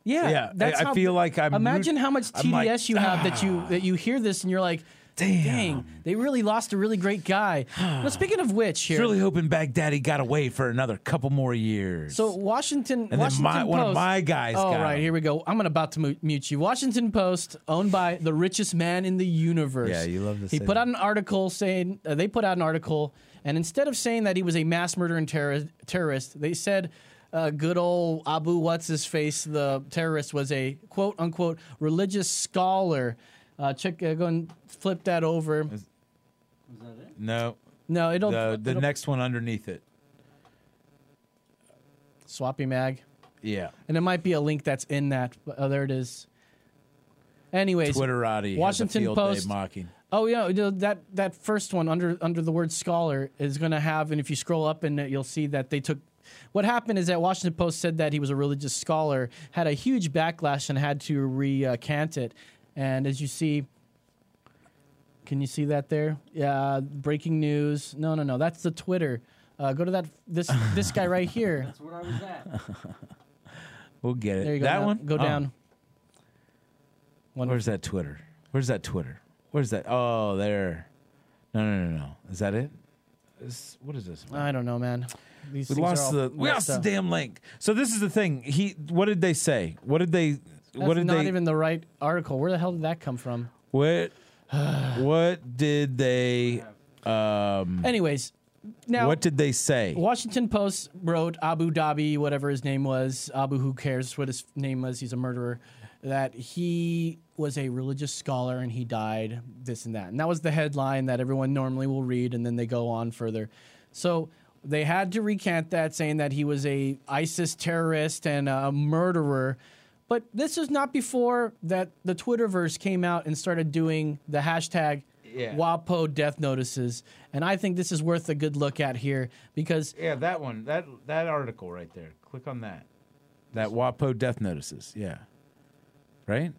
Yeah, Yeah, That's I- I feel like I'm Imagine root- how much I'm like, TDS you have that you that you hear this and you're like, dang, they really lost a really great guy. well, speaking of which, here, really hoping Baghdadi got away for another couple more years. So Washington, then Washington my- Post. one of my guys got right, him. here we go. I'm about to mu- mute you. Washington Post, owned by the richest man in the universe. Yeah, you love to He say put that. out an article saying uh, they put out an article, and instead of saying that he was a mass murdering terrorist, terrorist, they said. Uh, good old Abu What's His Face, the terrorist, was a quote unquote religious scholar. Uh, check, uh, go and flip that over. Is, was that it? No, No, it'll. the, the it'll- next one underneath it. Swappy Mag. Yeah. And it might be a link that's in that. But, oh, there it is. Anyways, Twitterati has a Washington field day Post mocking. Oh yeah, that that first one under under the word scholar is going to have, and if you scroll up in it, you'll see that they took. What happened is that Washington Post said that he was a religious scholar, had a huge backlash, and had to recant it. And as you see, can you see that there? Yeah, breaking news. No, no, no, that's the Twitter. Uh, go to that this this guy right here. That's where I was at. We'll get it. There you go. That Now one? Go Oh. down. Where's that Twitter? Where's that Twitter? Where's that? Oh, there. No, no, no, no. Is that it? Is, what is this? I don't know, man. These we lost the we messed lost the damn link. So this is the thing. He what did they say? What did they That's what did not they even the right article. Where the hell did that come from? what what did they um Anyways, now what did they say? Washington Post wrote Abu Dhabi, whatever his name was, Abu, who cares what his name was, he's a murderer, that he was a religious scholar and he died, this and that. And that was the headline that everyone normally will read, and then they go on further. So they had to recant that, saying that he was a ISIS terrorist and a murderer. But this is not before that the Twitterverse came out and started doing the hashtag Yeah. WAPO death notices. And I think this is worth a good look at here because Yeah, that one. That that article right there. Click on that. That WAPO death notices. Yeah. Right?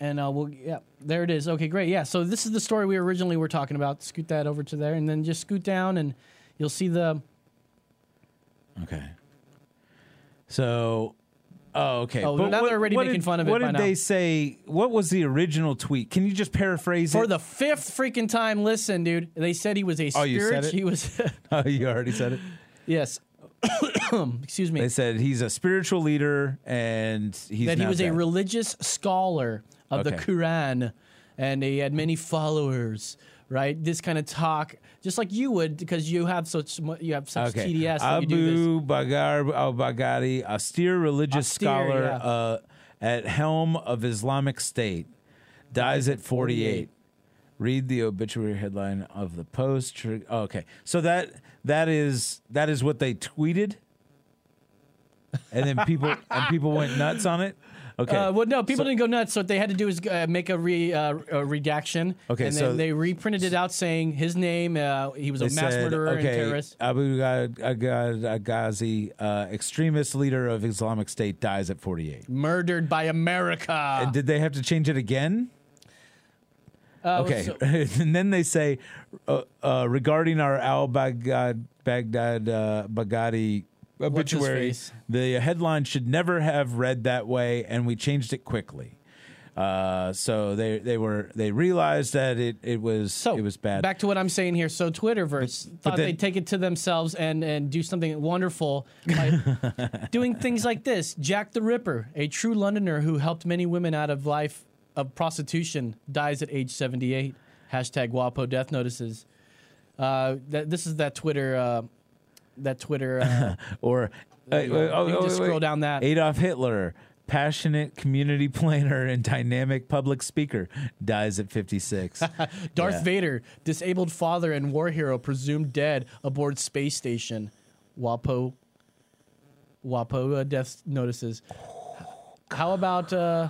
and uh, we'll yeah there it is okay great yeah so this is the story we originally were talking about scoot that over to there and then just scoot down and you'll see the Okay. So, oh, okay. Oh, now they're already making did- fun of it What did they say? What was the original tweet? Can you just paraphrase it? for it? the fifth freaking time listen dude they said he was a Oh, you said it? he was oh, you already said it. yes excuse me They said he's a spiritual leader and he's that he was a religious scholar of the Quran and he had many followers right? This kind of talk, just like you would, because you have such you have such Okay. TDS. that you do this. Abu Bakr al Baghdadi, austere religious Austere, scholar yeah. uh, at helm of Islamic State, dies at 48. Read the obituary headline of the post. Oh, okay, so that that is that is what they tweeted, and then people and people went nuts on it. Okay, Uh, well, no, people So- didn't go nuts. So what they had to do is uh, make a, re, uh, a redaction. Okay, and so- then they reprinted it out saying his name. Uh, he was a mass said, murderer and okay, terrorist. Abu Ghazi, uh, extremist leader of Islamic State, dies at 48. Murdered by America. And did they have to change it again? Uh, okay, so- and then they say uh, uh, regarding our Al Baghdad Baghdad uh, Baghdadi obituary, the headline should never have read that way, and we changed it quickly. Uh, so they they were they realized that it it was so it was bad. Back to what I'm saying here. So Twitterverse thought then- they'd take it to themselves and, and do something wonderful by doing things like this. Jack the Ripper, a true Londoner who helped many women out of life of prostitution, dies at age 78. Hashtag WAPO death notices. Uh, that, this is that Twitter. Uh, that Twitter. Uh, or There you go. You can just scroll down that. Adolf Hitler, passionate community planner and dynamic public speaker, dies at 56. Darth Yeah. Vader, disabled father and war hero, presumed dead aboard space station. WAPO. WAPO uh, death notices. How about uh,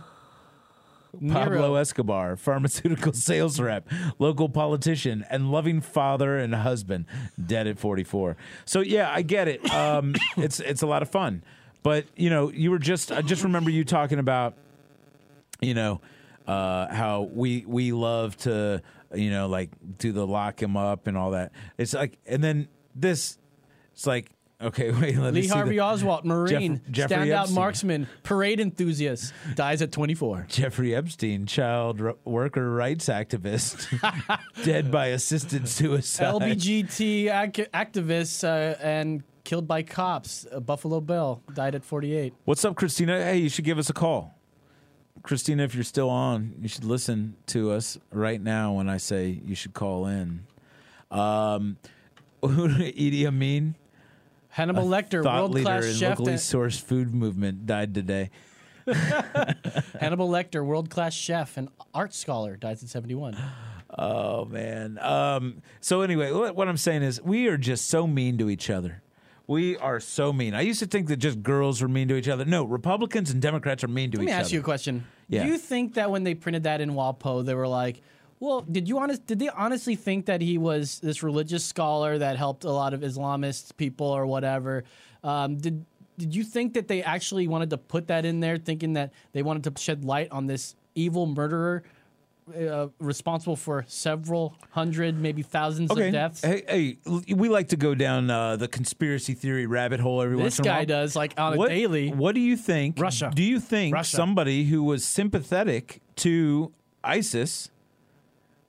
Pablo Nero? Escobar, pharmaceutical sales rep, local politician, and loving father and husband, dead at 44. So yeah, I get it. Um, it's it's a lot of fun, but you know, you were just I just remember you talking about, you know, uh, how we we love to you know like do the lock him up and all that. It's like, and then this, it's like. Okay, wait. Let me Lee see Harvey the- Oswald, Marine, Jeff- Jeffrey standout Epstein. marksman, parade enthusiast, dies at 24. Jeffrey Epstein, child r- worker rights activist, dead by assisted suicide. LBGT ac- activist uh, and killed by cops. Uh, Buffalo Bill died at 48. What's up, Christina? Hey, you should give us a call. Christina, if you're still on, you should listen to us right now when I say you should call in. Um, Idi Amin, Hannibal Lecter, world-class leader in chef locally sourced food movement, died today. Hannibal Lecter, world class chef and art scholar, dies at 71. Oh man. Um, so anyway, what, what I'm saying is we are just so mean to each other. We are so mean. I used to think that just girls were mean to each other. No, Republicans and Democrats are mean to Let each other. Let me ask you a question. Yeah. Do you think that when they printed that in Walpo, they were like, well, did you honest? Did they honestly think that he was this religious scholar that helped a lot of Islamist people or whatever? Um, did Did you think that they actually wanted to put that in there, thinking that they wanted to shed light on this evil murderer uh, responsible for several hundred, maybe thousands Okay. of deaths? Hey, hey, we like to go down uh, the conspiracy theory rabbit hole every once in a while. This guy does, like, on a what, daily. What do you think? Russia. Do you think Russia. somebody who was sympathetic to ISIS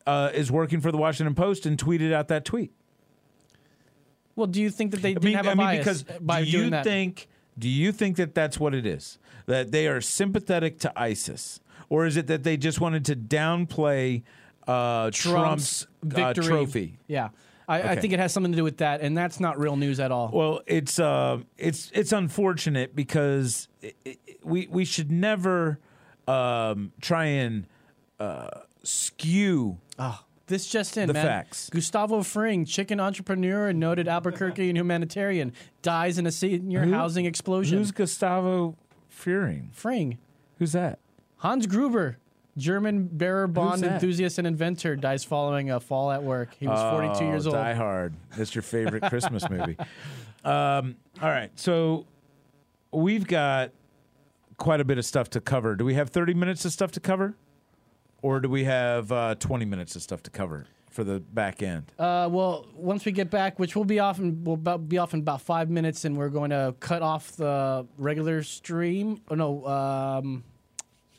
uh, is working for the Washington Post and tweeted out that tweet? Well, do you think that they I didn't mean, have a I mean, bias because by do you that? think? Do you think that that's what it is? That they are sympathetic to ISIS, or is it that they just wanted to downplay uh, Trump's, uh, victory. trophy? Yeah, I, I think it has something to do with that, and that's not real news at all. Well, it's uh, it's it's unfortunate because i i we we should never um, try and uh, skew. Oh, this just in, The man. facts. Gustavo Fring, chicken entrepreneur and noted Albuquerque and humanitarian, dies in a senior Who- housing explosion. Who's Gustavo Fearing? Fring? Who's that? Hans Gruber, German bearer bond that? enthusiast and inventor, dies following a fall at work. He was 42 Oh, years old. Die Hard. That's your favorite Christmas movie. Um, all right, so we've got quite a bit of stuff to cover. Do we have 30 minutes of stuff to cover? Or do we have uh, 20 minutes of stuff to cover for the back end? Uh, well, once we get back, which we'll be off in we'll about, be off in about five minutes, and we're going to cut off the regular stream. Oh no, um,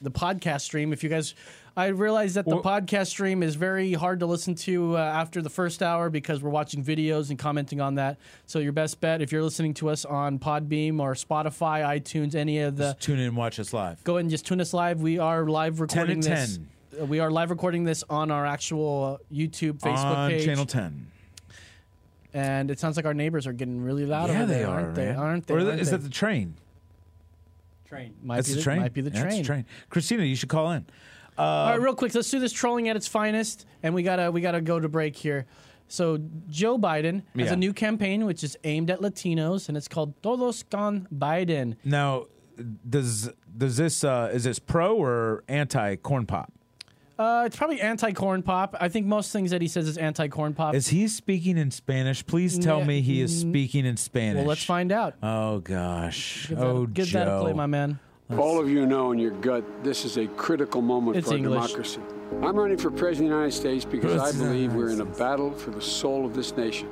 the podcast stream. If you guys, I realize that the podcast stream is very hard to listen to uh, after the first hour because we're watching videos and commenting on that. So your best bet, if you're listening to us on Podbean or Spotify, iTunes, any of the, Just tune in and watch us live. go ahead and just tune us live. We are live 10 recording at this. 10. Uh, We are live recording this on our actual uh, YouTube, Facebook on page. Channel 10. And it sounds like our neighbors are getting really loud yeah, over they there, are. aren't they? man. Aren't they? Or Aren't is they? that the train? train? Might That's be the train. Might be the That's train. train. Christina, you should call in. Uh, All right, real quick, let's do this trolling at its finest, and we gotta we gotta go to break here. So Joe Biden has Yeah. a new campaign which is aimed at Latinos, and it's called Todos con Biden. Now, does does this uh, is this pro or anti corn pop? Uh, it's probably anti-corn pop. I think most things that he says is anti-corn pop. Is he speaking in Spanish? Please tell Yeah, me he is mm, speaking in Spanish. well, let's find out. Oh gosh. Give that, oh, give Joe. that a play, my man. All of you know in your gut this is a critical moment It's for our English. democracy. I'm running for president of the United States because I President of the believe we're in United a battle for the soul of this nation.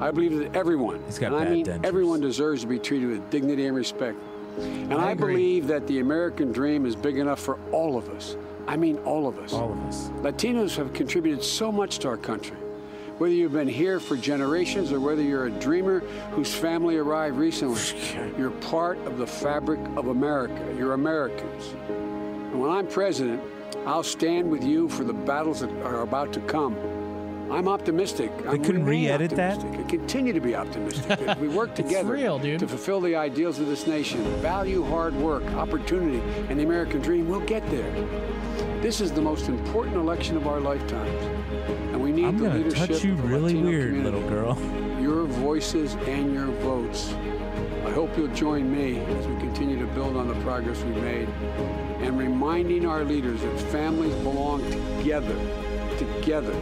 I believe that everyone, He's got and I bad mean dentures. everyone, deserves to be treated with dignity and respect. And I, agree. believe that the American dream is big enough for all of us. I mean, all of us. All of us. Latinos have contributed so much to our country. Whether you've been here for generations or whether you're a dreamer whose family arrived recently, you're part of the fabric of America. You're Americans. And when I'm president, I'll stand with you for the battles that are about to come. I'm optimistic. I couldn't re-edit that? optimistic. I continue to be optimistic. that we work together real, dude. to fulfill the ideals of this nation, value hard work, opportunity, and the American dream. We'll get there. This is the most important election of our lifetimes. And we need I'm the leadership touch you of the really Latino weird, community. little girl. Your voices and your votes. I hope you'll join me as we continue to build on the progress we've made and reminding our leaders that families belong together. Together.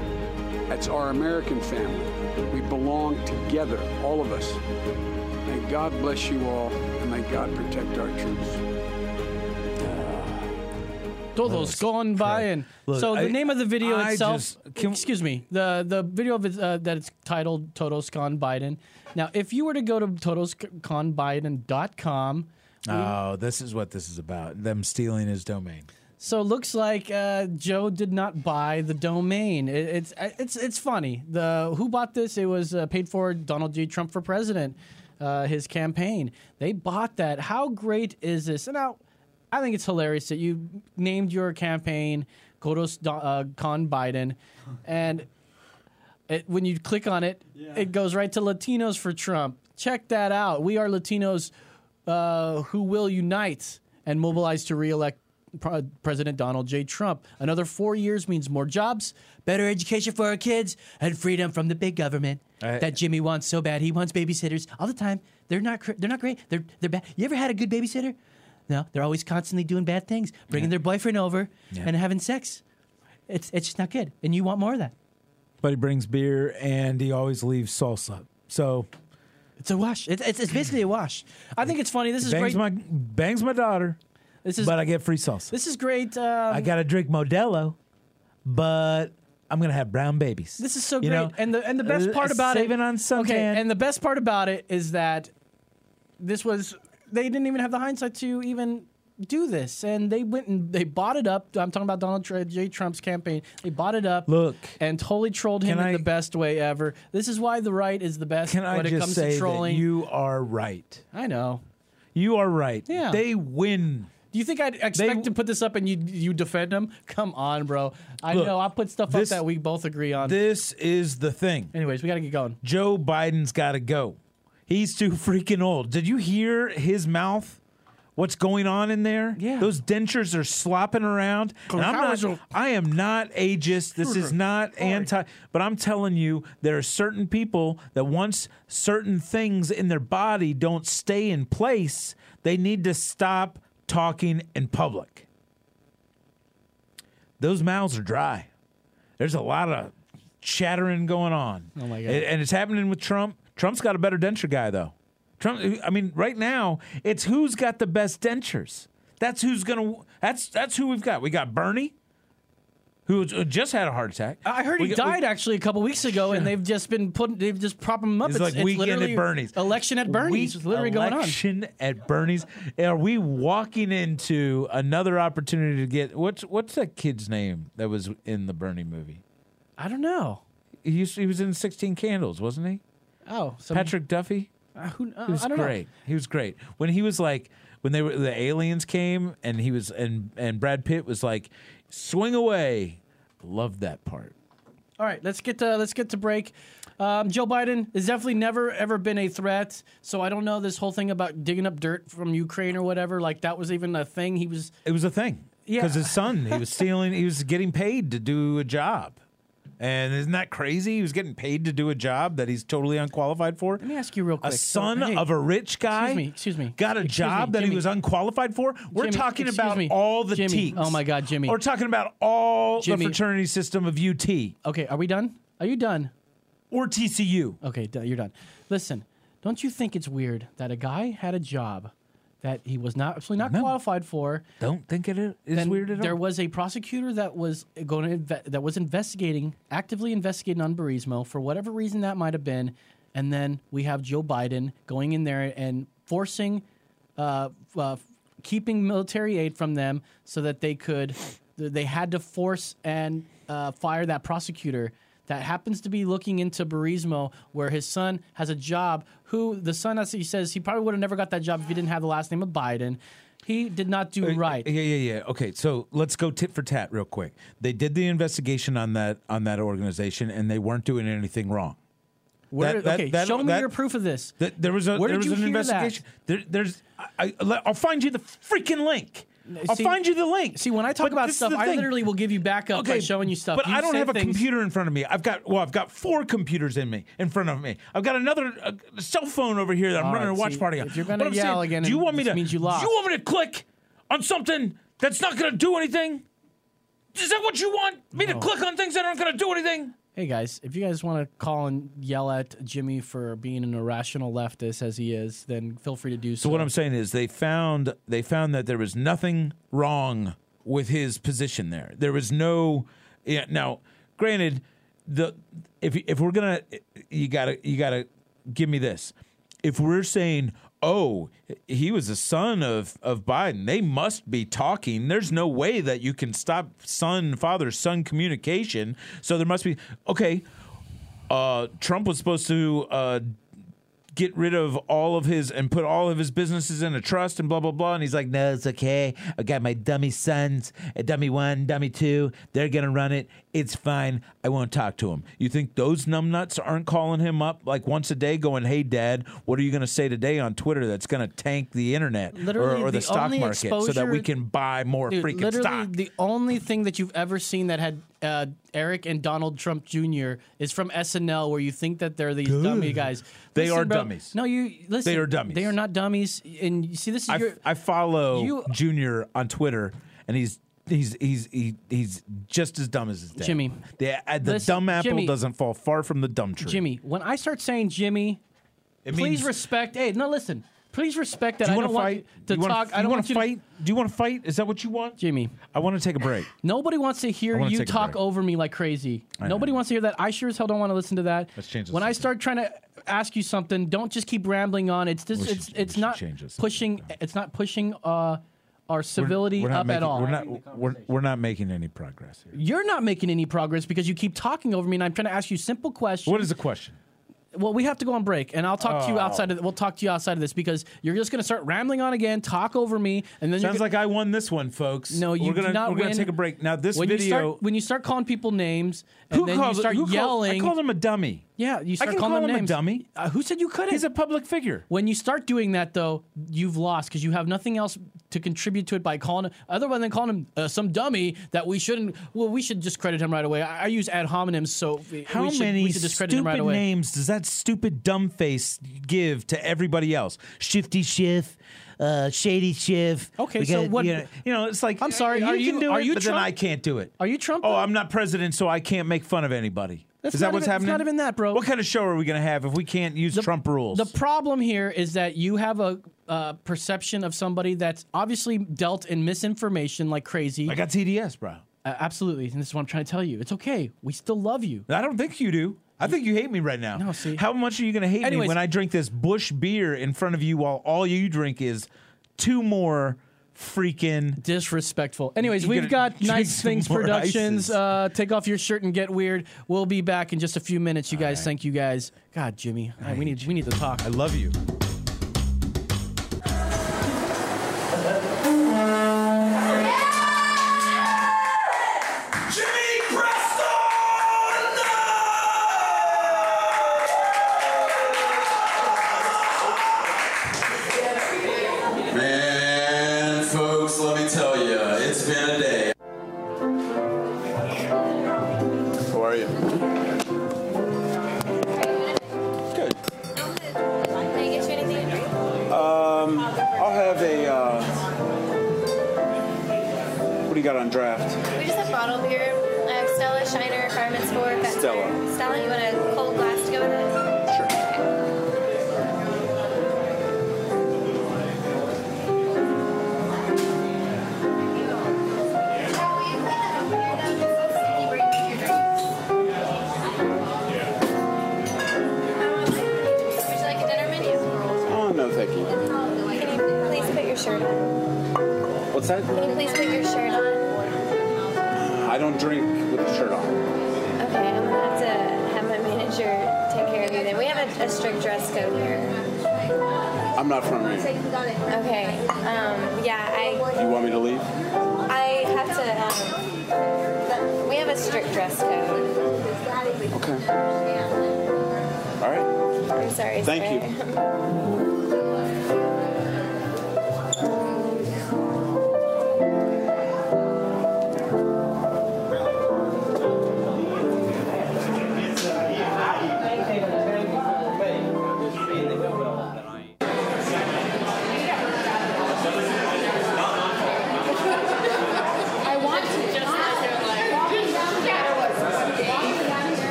That's our American family. We belong together, all of us. May God bless you all and may God protect our troops. Todos con Biden. Look, so the name of the video I itself, just- can- excuse me, the the video of it uh, that it's titled Todos con Biden. Now, if you were to go to todosconbiden.com, Oh, this is what this is about. Them stealing his domain. So it looks like uh, Joe did not buy the domain. It, it's uh, it's it's funny. The who bought this? It was uh, paid for Donald J. Trump for president. Uh, his campaign. They bought that. How great is this? And now, I think it's hilarious that you named your campaign Kodos uh, Con Biden, and it, when you click on it, it goes right to Latinos for Trump. Check that out. We are Latinos uh, who will unite and mobilize to reelect Pre- President Donald J. Trump. Another four years means more jobs, better education for our kids, and freedom from the big government I- that Jimmy wants so bad. He wants babysitters all the time. They're not. They're not great. They're they're bad. You ever had a good babysitter? No, they're always constantly doing bad things, bringing their boyfriend over Yeah. and having sex. It's it's just not good, and you want more of that. But he brings beer and he always leaves salsa. So It's a wash. It's, it's, it's basically a wash. I think it's funny. This is bangs great. my bangs my daughter. This is but I get free salsa. this is great. Um, I got to drink Modelo, but I'm gonna have brown babies. This is so You great. know, and the and the best uh, part about saving it on suntan. Okay, and the best part about it is that this was they didn't even have the hindsight to even do this, and they went and they bought it up. I'm talking about Donald J. Trump's campaign. They bought it up. Look, and totally trolled him Can in the best way ever. This is why the right is the best Can I when it just comes say to trolling. that you are right? I know. You are right. Yeah. They win. Do you think I'd expect to put this up and you you defend them? Come on, bro. I Look, know I put stuff this- up that we both agree on. This is the thing. Anyways, we got to get going. Joe Biden's got to go. He's too freaking old. Did you hear his mouth? What's going on in there? Yeah. Those dentures are slopping around. And I'm not, I am not ageist. This is not anti, but I'm telling you, there are certain people that once certain things in their body don't stay in place, they need to stop talking in public. Those mouths are dry. There's a lot of chattering going on. Oh my God. And it's happening with Trump. Trump's got a better denture guy though. Trump I mean right now it's who's got the best dentures. That's who's going to that's that's who we've got. We got Bernie who just had a heart attack. I heard We he got- we- died actually a couple weeks ago, and they've just been putting, they've just propping him up. It's like weekend at Bernie's. Election at Bernie's. Week- It's literally going on. Election at Bernie's. Are we walking into another opportunity to get what's what's that kid's name that was in the Bernie movie? I don't know. He used, he was in Sixteen Candles, wasn't he? Oh, some, Patrick Duffy. Uh, who, uh, He was I don't great. He was great. When he was like, when they were the aliens came, and he was and and Brad Pitt was like, swing away. Loved that part. All right, let's get to let's get to break. Um, Joe Biden has definitely never ever been a threat. So I don't know this whole thing about digging up dirt from Ukraine or whatever. Like that was even a thing. He was. It was a thing. Yeah. Because his son, he was stealing. He was getting paid to do a job. And isn't that crazy? He was getting paid to do a job that he's totally unqualified for. Let me ask you real quick. A So, son hey, of a rich guy. Excuse me. Excuse me. Got a Excuse job me, that he was unqualified for. We're Jimmy, talking about me. all the Jimmy. teaks. Oh my God, Jimmy. We're talking about all Jimmy. the fraternity system of UT Okay, are we done? Are you done? or TCU. Okay, you're done. Listen, don't you think it's weird that a guy had a job that he was not absolutely not qualified for? Don't think it is then weird at there all. was a prosecutor that was going to inve- that was investigating, actively investigating on Burisma for whatever reason that might have been, and then we have Joe Biden going in there and forcing, uh, uh, keeping military aid from them so that they could, they had to force and uh, fire that prosecutor. That happens to be looking into Burisma, where his son has a job. Who the son, as he says, he probably would have never got that job if he didn't have the last name of Biden. He did not do Uh, right. Yeah, yeah, yeah. Okay, so let's go tit for tat real quick. They did the investigation on that on that organization, and they weren't doing anything wrong. Where, That- that- okay, that- show me that- your proof of this. That there was a Where there did was you an hear investigation. There, there's I, I, I'll find you the freaking link. I'll See- find you the link. See, when I talk But about stuff, I literally will give you backup by showing you stuff. But You I don't have a computer in front of me. I've got well, I've got four computers in me in front of me. I've got another uh, cell phone over here that I'm running right, a watch see, party on. if you're gonna yell saying, again, do you want me to? means you Do you want me to click on something that's not going to do anything? Is that what you want me to click on things that aren't going to do anything? Hey guys, if you guys want to call and yell at Jimmy for being an irrational leftist as he is, then feel free to do so. So what I'm saying is they found they found that there was nothing wrong with his position there. There was no yeah, now granted the if if we're going to you got to you got to give me this. If we're saying oh, he was a son of, of Biden. They must be talking. There's no way that you can stop son, father, son communication. So there must be okay. Uh, Trump was supposed to uh, get rid of all of his and put all of his businesses in a trust and blah blah blah. And he's like, no, it's okay. I got my dummy sons, dummy one, dummy two. They're gonna run it. It's fine. I won't talk to him. You think those numbnuts aren't calling him up like once a day, going, "Hey, Dad, what are you gonna say today on Twitter that's gonna tank the internet Literally, or, or the, the stock market so that we can buy more Dude, freaking literally, stock?" the only thing that you've ever seen that had uh, Eric and Donald Trump Jr. is from SNL, where you think that they're these dummy guys. They are bro, dummies. No, you listen. They are dummies. They are not dummies. And you see, this is I, your. I follow you- Junior on Twitter, and he's he's he's he, he's just as dumb as his dad. Jimmy, the, uh, the listen, dumb apple Jimmy. doesn't fall far from the dumb tree. Jimmy, when I start saying Jimmy, It please means- respect. Hey, no, listen. Please respect that. Do you I want don't to want you to you wanna- talk. I you don't want to fight. Do you want to fight? Is that what you want, Jimmy? I want to take a break. Nobody wants to hear wanna you take a talk break. over me like crazy. Nobody wants to hear that. I sure as hell don't want to listen to that. Let's change the When I start trying to ask you something, don't just keep rambling on. It's just should- it's we it's should not change this. pushing. It's not pushing uh, our civility we're, we're up making, at all. We're not we're, we're not making any progress here. You're not making any progress because you keep talking over me, and I'm trying to ask you simple questions. What is the question? Well, we have to go on break, and I'll talk to you Oh. outside of. We'll talk to you outside of this because you're just going to start rambling on again, talk over me, and then Sounds you're like I won this one, folks. No, you we're gonna do not we're gonna take a break now. This when You video. start, when you start calling people names, and who then called you start who called- I called him a dummy. Yeah, you I start can calling call him a dummy. Uh, who said you couldn't? He's a public figure. When you start doing that, though, you've lost because you have nothing else to contribute to it by calling other than calling him uh, some dummy that we shouldn't. Well, we should discredit him right away. I, I use ad hominems, so How should, many we should discredit him stupid right away. names does that stupid dumb face give to everybody else? Shifty Schiff, uh, Shady Schiff. Okay, We so got- what- You know, you know, it's like I'm sorry, You are can you- do are it, you but then I can't do it. Are you Trump? Oh, I'm not president, so I can't make fun of anybody. That's Is that what's even- it's happening? not even that, bro. What kind of show are we going to have if we can't use Trump rules? The problem here is that you have a uh, perception of somebody that's obviously dealt in misinformation like crazy. I got TDS, bro. Uh, absolutely, and this is what I'm trying to tell you. It's okay. We still love you. I don't think you do. I think you hate me right now. No, see. How much are you going to hate me when I drink this Busch beer in front of you while all you drink is two more freaking disrespectful. Anyways, we've got Nice Things Productions. Uh, take off your shirt and get weird. We'll be back in just a few minutes. You guys, thank you guys. God, Jimmy, Hey, we need we need to talk. I love you.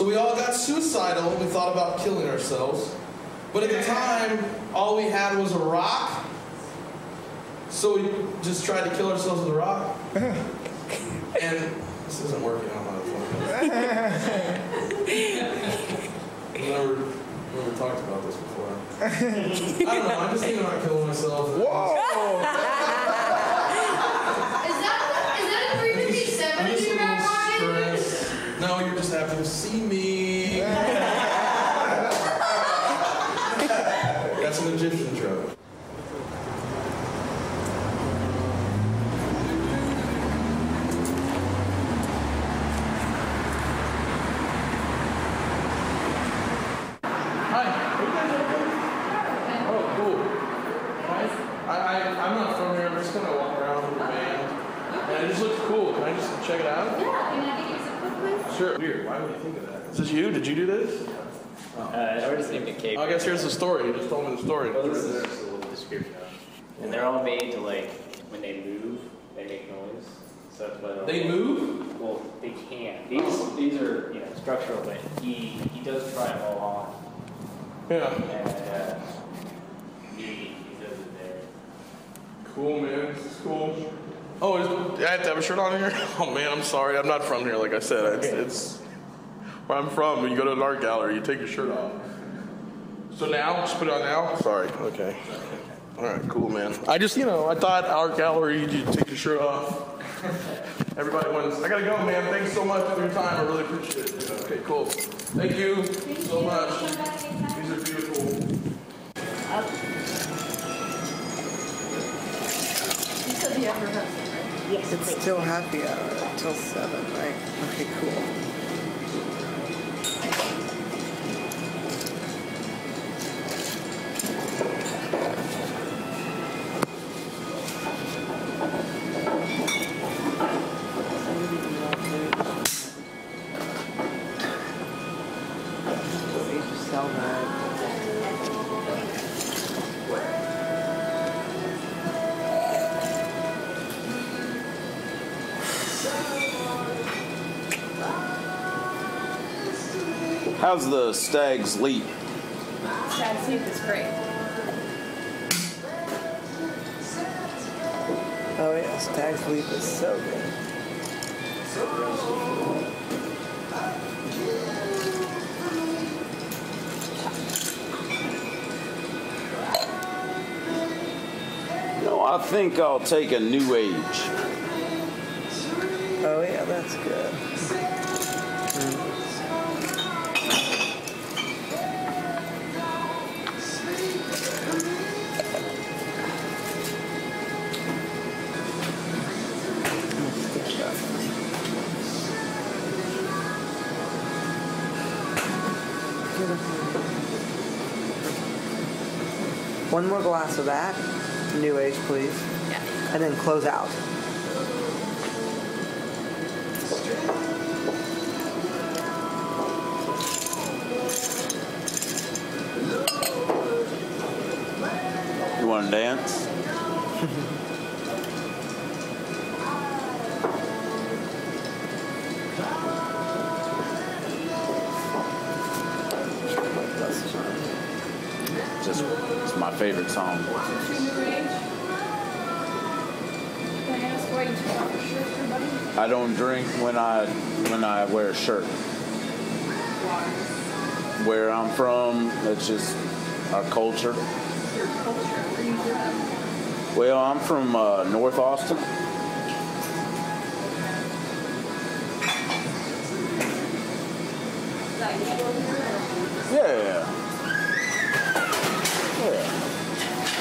So we all got suicidal. We thought about killing ourselves. But at the time, all we had was a rock. So we just tried to kill ourselves with a rock. and this isn't working. I don't know how to We've never, never talked about this before. I don't know. I'm just thinking about killing myself. Whoa! see me. That's an Egyptian joke. Hi. Are you guys okay? Oh, cool. Hi. I, I, I'm not from here. I'm just gonna walk around with the band. And it just looks cool. Can I just check it out? Yeah, can I get you some food, please? Sure. Weird. Why would you think of that? Is this you? Did you do this? Uh, I just named a cake. Oh, I guess here's the story. You just told me the story. Well, this is just a little description. And they're all made to like when they move, they make noise. So that's why they're They move? Well, they can. These these are you know structural, but he he does try them all on. Yeah. And uh, he he does it there. Cool, man. This is cool. Oh, is, I have to have a shirt on here? Oh, man, I'm sorry. I'm not from here, like I said. It's, it's where I'm from. When you go to an art gallery, you take your shirt off. So now, just put it on now? Sorry. Okay. All right, cool, man. I just, you know, I thought our gallery, you take your shirt off. Everybody wins. I gotta go, man. Thanks so much for your time. I really appreciate it. Okay, cool. Thank you so much. These are beautiful. You said the upper hudson, right? Yes. It's still happy hour until seven, right? Okay, cool. How's the Stag's Leap? Stag's Leap is great. Oh yeah, stag's leap is so good. No, I think I'll take a New Age. Oh yeah, that's good. Glass of that, New Age, please. And then close out. I don't drink when I when I wear a shirt. Where I'm from, it's just our culture. Your culture. Where you live? Well, I'm from uh, North Austin. Is that usual here? Yeah. Yeah.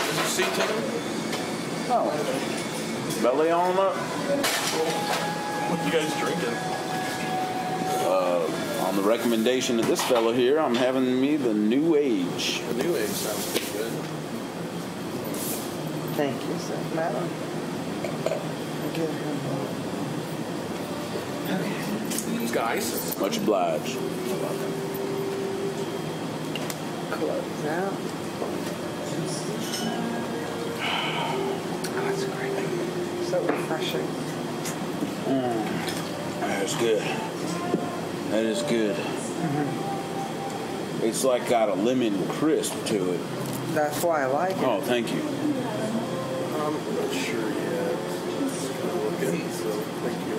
Is your seat taken? No. Belly on up. What you guys drinking? Uh, on the recommendation of this fellow here, I'm having me the New Age. The New Age sounds pretty good. Thank you, sir. Madam. Give him It's. Much obliged. close out. Oh, that's great. So refreshing. Mm. That's good. That is good. Mm-hmm. It's like got a lemon crisp to it. That's why I like it. Oh, thank you. I'm not sure yet. Just kind of looking, so thank you.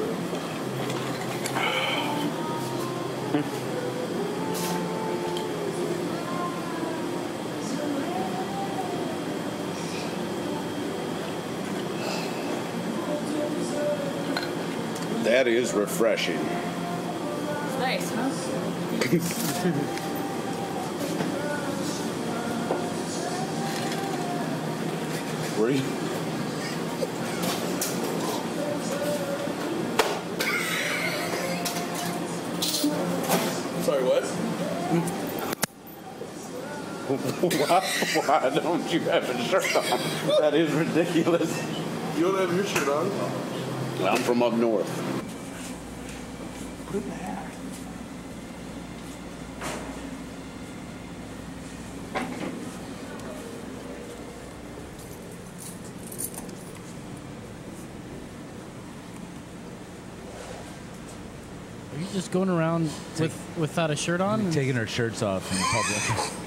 That is refreshing. It's nice, huh? Were you? Sorry, what? why, why don't you have a shirt on? That is ridiculous. You don't have your shirt on? I'm from up north. Are you just going around with without a shirt on? Taking our shirts off in public.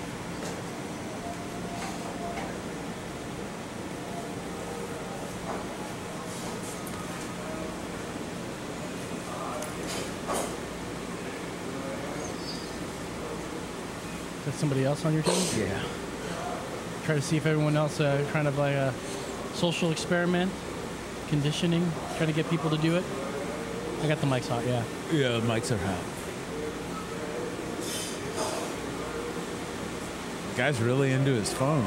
somebody else on your team? Yeah. Try to see if everyone else uh, kind of like a social experiment, conditioning, try to get people to do it. I got the mics hot, yeah. Yeah, the mics are hot. The guy's really into his phone.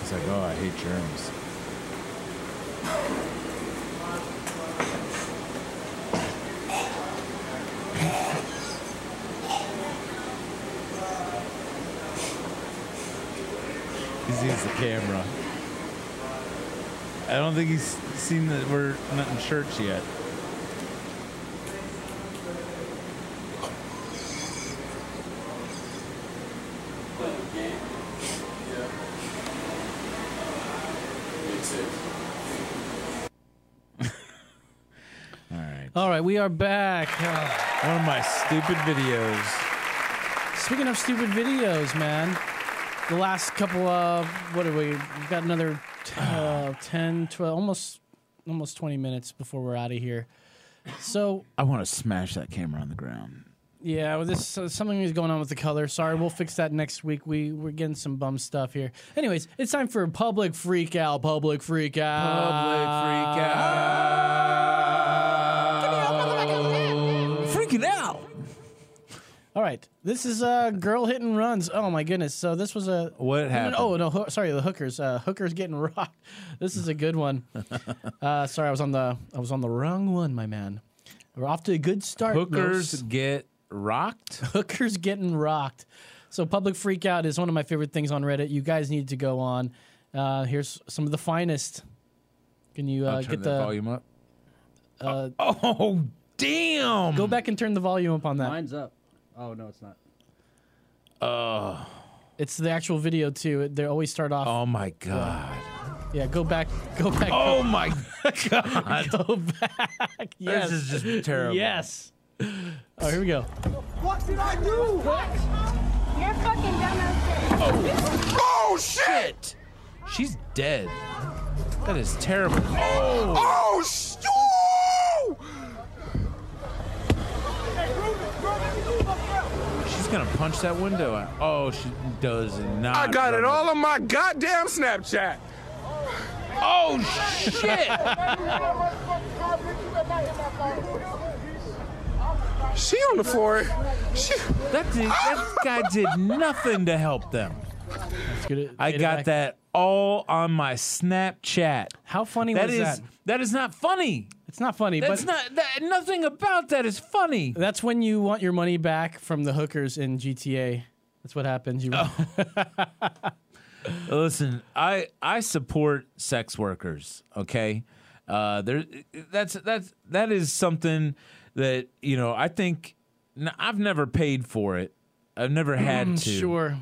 He's like, oh, I hate germs. He sees the camera. I don't think he's seen that we're not in church yet. All right, we are back. Uh, One of my stupid videos. speaking of stupid videos, man, the last couple of what are we? We've got another uh, 10, 12, almost almost 20 minutes before we're out of here. So I want to smash that camera on the ground. Yeah, well, this uh, something is going on with the color. Sorry, we'll fix that next week. We we're getting some bum stuff here. Anyways, it's time for public freak out. Public freak out. Public freak out. All right, this is uh, girl hit and runs. Oh my goodness! So this was a What happened? Oh no, ho- sorry, the hookers. Uh, hookers getting rocked. This is a good one. uh, sorry, I was on the I was on the wrong one, my man. We're off to a good start. Hookers Los. get rocked. Hookers getting rocked. So public freak out is one of my favorite things on Reddit. You guys need to go on. Uh, here's some of the finest. Can you uh, I'll turn get the volume up? Uh, oh damn! Go back and turn the volume up on that. Mine's up. Oh no, it's not. Oh, It's the actual video too. They always start off. oh my god! Yeah, go back. Go back. Oh my god! go back. Yes. This is just terrible. Yes. Oh, here we go. What did I do? You're fucking dumb oh. oh shit! She's dead. That is terrible. Oh! Oh, stu! She's gonna punch that window out. Oh, she does not. I got it run all on my goddamn Snapchat. Oh shit! She on the floor. She, that, did, that guy did nothing to help them. I got that all on my Snapchat. How funny That was is that? that is not funny. It's not funny, That's but not that, nothing about that is funny. that's when you want your money back from the hookers in GTA. That's what happens. You Listen, I I support sex workers. Okay, uh, there that's that's that is something that you know I think n- I've never paid for it. I've never had Mm, to. sure.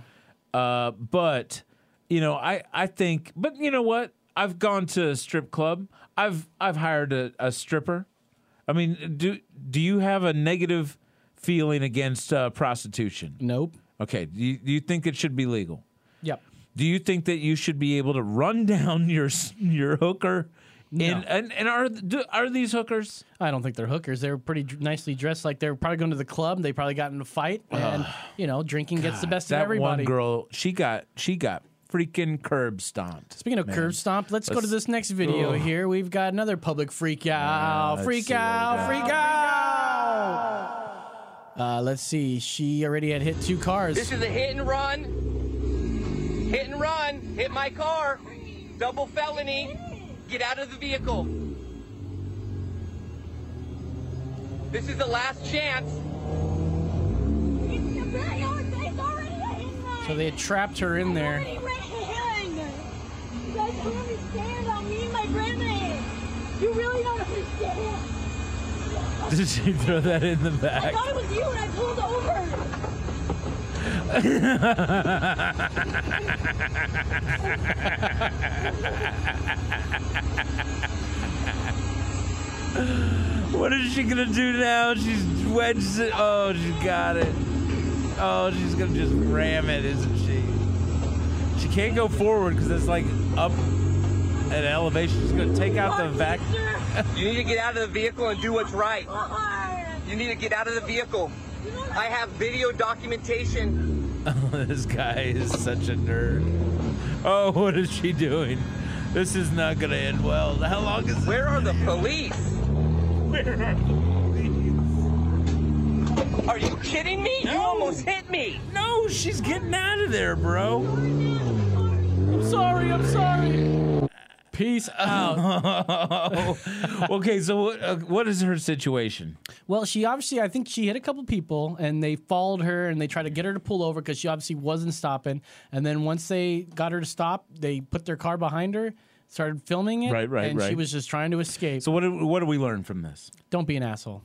Uh, but you know, I I think, but you know what? I've gone to a strip club. I've I've hired a, a stripper. I mean, do do you have a negative feeling against uh, prostitution? Nope. Okay. Do you, do you think it should be legal? Yep. Do you think that you should be able to run down your your hooker? In, and and are do, are these hookers? I don't think they're hookers. They're pretty dr- nicely dressed. Like they're probably going to the club. They probably got in a fight, and you know, drinking gets the best of everybody. That one girl, she got she got freaking curb stomped. Speaking of man. curb stomp, let's, go to this next video Ugh. here. We've got another public freak out, let's freak see what out, freak out. Uh, let's see. She already had hit two cars. This is a hit and run. Hit and run. Hit my car. Double felony. Get out of the vehicle. This is the last chance. So they had trapped her in there. Don't understand how mean my grandma is. You really don't understand. Did she throw that in the back? I thought it was you and I pulled over. what is she gonna do now? She's wedged it. Oh, she got it. Oh, she's gonna just ram it, isn't she? She can't go forward because it's like up at elevation. She's gonna take out the vac. You need to get out of the vehicle and do what's right. You need to get out of the vehicle. I have video documentation. this guy is such a nerd. Oh, what is she doing? This is not gonna end well. How long is? Where are the police? Where are the police? Are you kidding me? You almost hit me. No, she's getting out of there, bro. I'm sorry. I'm sorry. Peace out. okay, so what, uh, what is her situation? Well, she obviously, I think she hit a couple people and they followed her and they tried to get her to pull over because she obviously wasn't stopping. And then once they got her to stop, they put their car behind her, started filming it. Right, right, and she was just trying to escape. So what do, what do we learn from this? Don't be an asshole.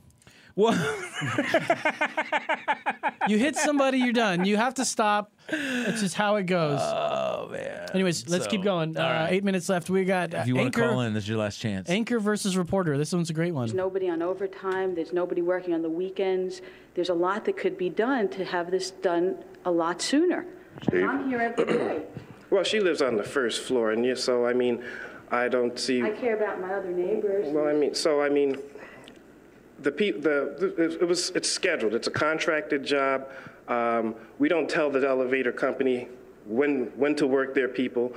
What? you hit somebody, you're done. You have to stop. It's just how it goes. Oh man. Anyways, let's So, keep going. all Uh, right. Eight minutes left. We got uh, If you want to anchor, call in, this is your last chance. anchor versus reporter. This one's a great one. There's nobody on overtime. There's nobody working on the weekends. There's a lot that could be done to have this done a lot sooner. Steve? I'm here every day. Well, she lives on the first floor, and you, so I mean, I don't see. I care about my other neighbors. Well, I mean, so I mean, the the, the it was it's scheduled. It's a contracted job. Um, we don't tell the elevator company when when to work their people.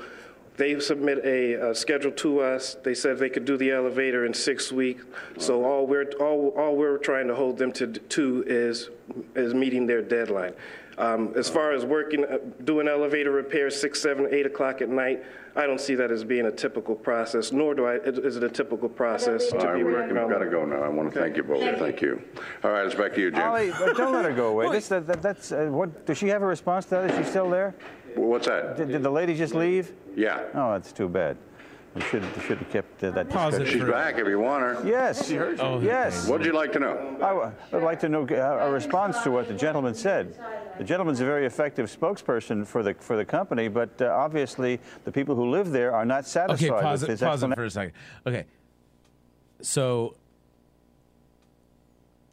They submit a, uh schedule to us. They said they could do the elevator in six weeks. So all we're all, all we're trying to hold them to to is is meeting their deadline. Um, as far as working, uh, doing elevator repairs six, seven, eight o'clock at night, I don't see that as being a typical process. Nor do I is it a typical process to All right, be we- working we've on. got to go now. I want to thank you both. Thank you. All right, it's back to you, Jim. Ollie, but don't let her go away. This, that, that, that's uh, what. Does she have a response to that? Is she still there? What's that? Did, did the lady just leave? Yeah. Oh, that's too bad. We should should have kept uh, that. Pause discussion. She's back if you want her. Yes. She heard you. Oh, yes. What'd you like to know? I would like to know uh, a response to what the gentleman said. The gentleman's a very effective spokesperson for the for the company, but uh, obviously the people who live there are not satisfied Okay, pause with it, his pause it explanation. for a second. Okay. So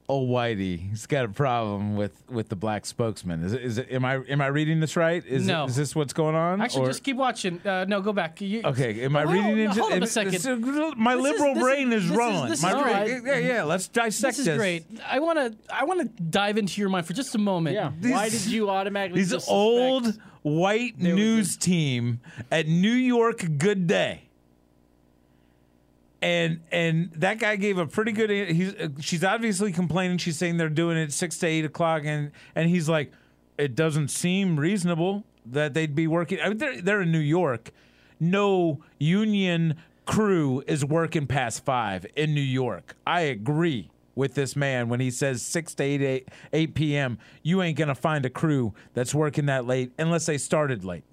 old Whitey, he's got a problem with with the black spokesman. Is it, is it am I am I reading this right? Is No. it, is this what's going on? Actually, Or- just keep watching. Uh, no, go back. You, Okay, am I reading no, into Hold on a second. this is- my This liberal this brain is, this rolling. this My is brain- great. yeah, yeah, let's dissect This this. is great. I want to. I want to dive into your mind for just a moment. Yeah. Why did you automatically? These just old white news team at New York Good Day. And and that guy gave a pretty good. He's uh, she's obviously complaining. She's saying they're doing it six to eight o'clock, and and he's like, it doesn't seem reasonable that they'd be working. I mean, they're they're in New York. No union crew is working past five in New York. I agree with this man when he says 6 to 8, 8, 8 p.m. You ain't going to find a crew that's working that late unless they started late.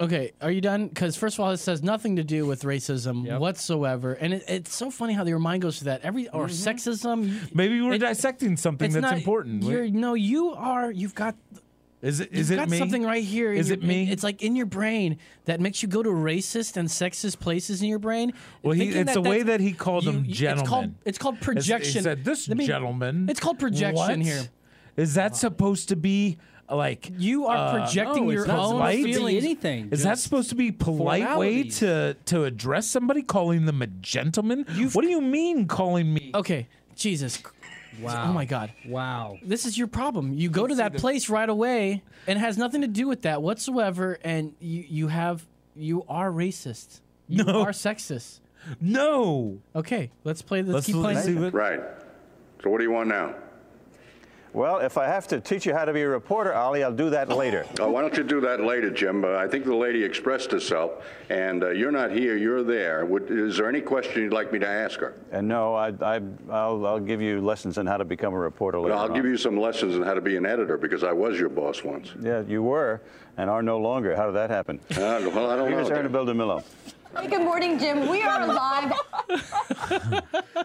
Okay, are you done? Because first of all, this has nothing to do with racism whatsoever, and it, it's so funny how your mind goes to that. Every or mm-hmm. sexism. Maybe we're It- dissecting something it's that's not- important. You're, no, you are. You've got. Is it? You've it got me? something right here. in Is your- it me? It's like in your brain that makes you go to racist and sexist places in your brain. Well, he, thinking it's the way that's- that he called them you- gentlemen. It's called, it's called It's- projection. He said, "This Let me- gentleman." It's called projection What? here. Is that supposed to be like you are uh, projecting No, it's your not own supposed to feelings? anything. Is that supposed to be a polite way to to address somebody, calling them a gentleman? what do you mean calling me? Okay, Jesus. Wow. Oh my God. Wow. This is your problem. You go to that place right away, and it has nothing to do with that whatsoever. And you you have you are racist. You No. are sexist. No. Okay, let's play. Let's, Let's keep playing. see what- Right. So what do you want now? Well, if I have to teach you how to be a reporter, Ollie, I'll do that later. Oh, why don't you do that later, Jim? Uh, I think the lady expressed herself, and uh, you're not here, you're there. Would, is there any question you'd like me to ask her? And no, I, I, I'll, I'll give you lessons on how to become a reporter later. I'll on. give you some lessons on how to be an editor because I was your boss once. Yeah, you were, and are no longer. How did that happen? Uh, well, I don't know. Here's know. Erna Miller. Hey, good morning, Jim. We are live.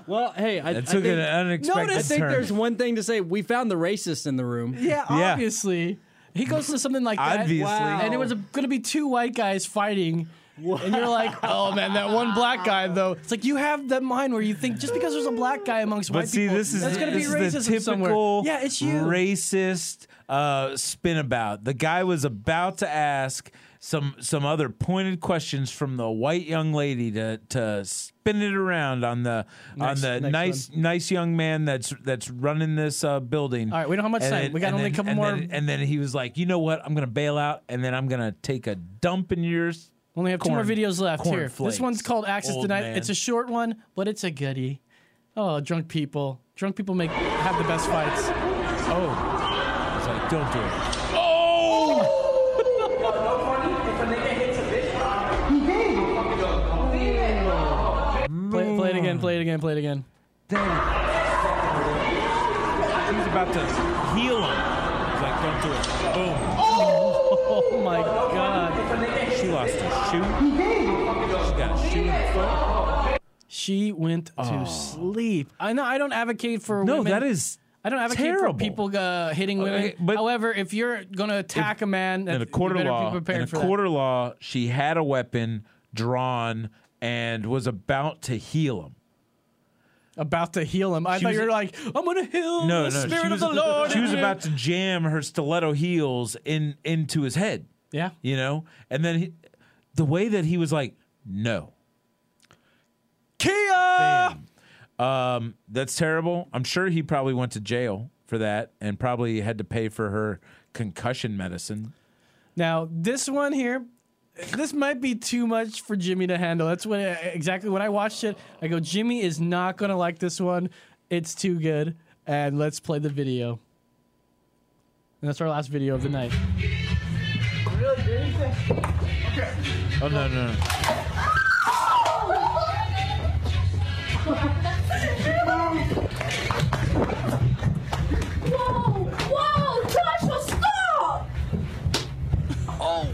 Well, hey, I, That I took think, an unexpected I think turn. there's one thing to say. We found the racist in the room. Yeah, Yeah. obviously. He goes to something like that. Obviously. Wow. And it was going to be two white guys fighting. And you're like, oh man, that one black guy though. It's like you have that mind where you think just because there's a black guy amongst But white see, people, this is that's going to be this is racism the somewhere. typical Yeah, it's you. racist uh, spin about. The guy was about to ask some some other pointed questions from the white young lady to to spin it around on the Next- on the nice nice young man that's that's running this uh, building. All right, we don't have much And time. then- We got only a couple and more- Then, and then he was like, you know what? I'm gonna bail out, and then I'm gonna take a dump in yours. Only have two more videos left here. flakes, This one's called Access Tonight. man. It's a short one, but it's a goodie. Oh, drunk people. Drunk people make have the best fights. Oh, I was like, don't do it. Again. Play it again. It again. About to heal him. He's like, don't do it. Boom. Oh my god. She lost a shoe. She got a shoe in the foot. She went to Oh. sleep. I know. I don't advocate for No, women. that is I don't advocate Terrible. for people uh, hitting women. Okay, but- However, if you're going to attack a man, that, in a court you of better law, be prepared in a court of law, she had a weapon drawn and was about to heal him. About to heal him. I She thought was- you were like, I'm to heal No, the spirit was, of the Lord. she was about to jam her stiletto heels in into his head. Yeah. you know, and then he, the way that he was like, no, Kia. Um, that's terrible. I'm sure he probably went to jail for that and probably had to pay for her concussion medicine. Now, this one here, this might be too much for Jimmy to handle. That's what exactly when I watched it, I go, Jimmy is not going to like this one. It's too good. And let's play the video. And that's our last video of the night. Oh no, no, no. Whoa! Whoa! Joshua, stop! Oh.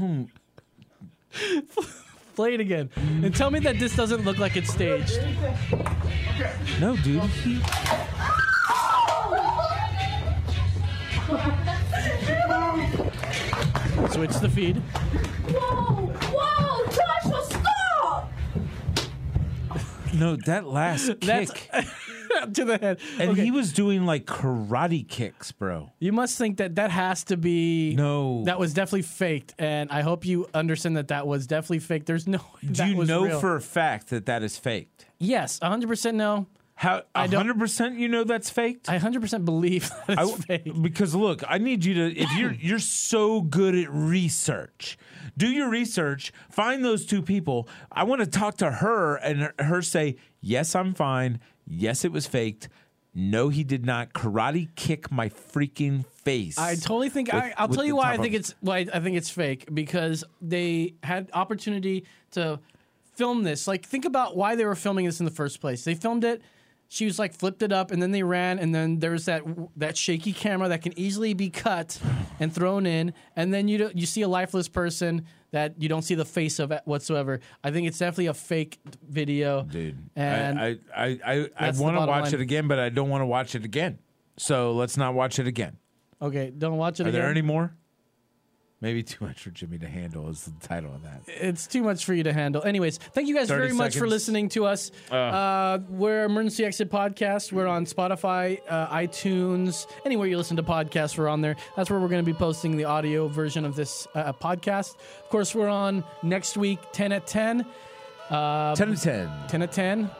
Oh. Play it again. And tell me that this doesn't look like it's staged. No, dude. He, Switch the feed. Whoa! Whoa! Joshua, stop! no, that last kick. That's to the head. and Okay. he was doing like karate kicks, bro. You must think that that has to be No. That was definitely faked, and I hope you understand that that was definitely faked. There's no. Do you know real. for a fact that that is faked? Yes, 100 percent no. How I don't- hundred percent you know that's faked? I 100 percent believe that I it's w- fake. Because look, I need you to if you're you're so good at research. Do your research, find those two people. I want to talk to her and her, her say, "Yes, I'm fine. Yes, it was faked. No, he did not karate kick my freaking face." I totally think with- I, I'll tell you why I think of- it's why I think it's fake because they had opportunity to film this. Like think about why they were filming this in the first place. They filmed it. She was like flipped it up, and then they ran, and then there's that that shaky camera that can easily be cut and thrown in, and then you you see a lifeless person that you don't see the face of it whatsoever. I think it's definitely a fake video, dude. And I I I, I, I want to watch line. it again, but I don't want to watch it again. So let's not watch it again. okay, don't watch it Are again. there any more? Maybe too much for Jimmy to handle is the title of that. it's too much for you to handle. Anyways, thank you guys 30 very much for seconds. listening to us. Uh. Uh, we're Emergency Exit Podcast. We're on Spotify, uh, iTunes, anywhere you listen to podcasts, we're on there. That's where we're going to be posting the audio version of this uh, podcast. Of course, we're on next week, 10 at 10. Uh, 10 to 10. 10 at 10.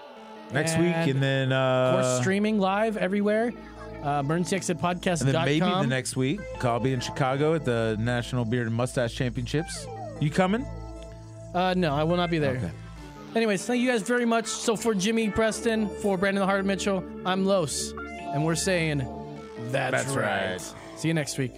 Next week, and then uh, of course, streaming live everywhere. Uh, Podcast. And then maybe the next week, I'll be in Chicago at the National Beard and Mustache Championships. You coming? Uh, no, I will not be there. Okay. Anyways, thank you guys very much. So for Jimmy Preston, for Brandon the Heart Mitchell, I'm Los, and we're saying that's, That's right. right. See you next week.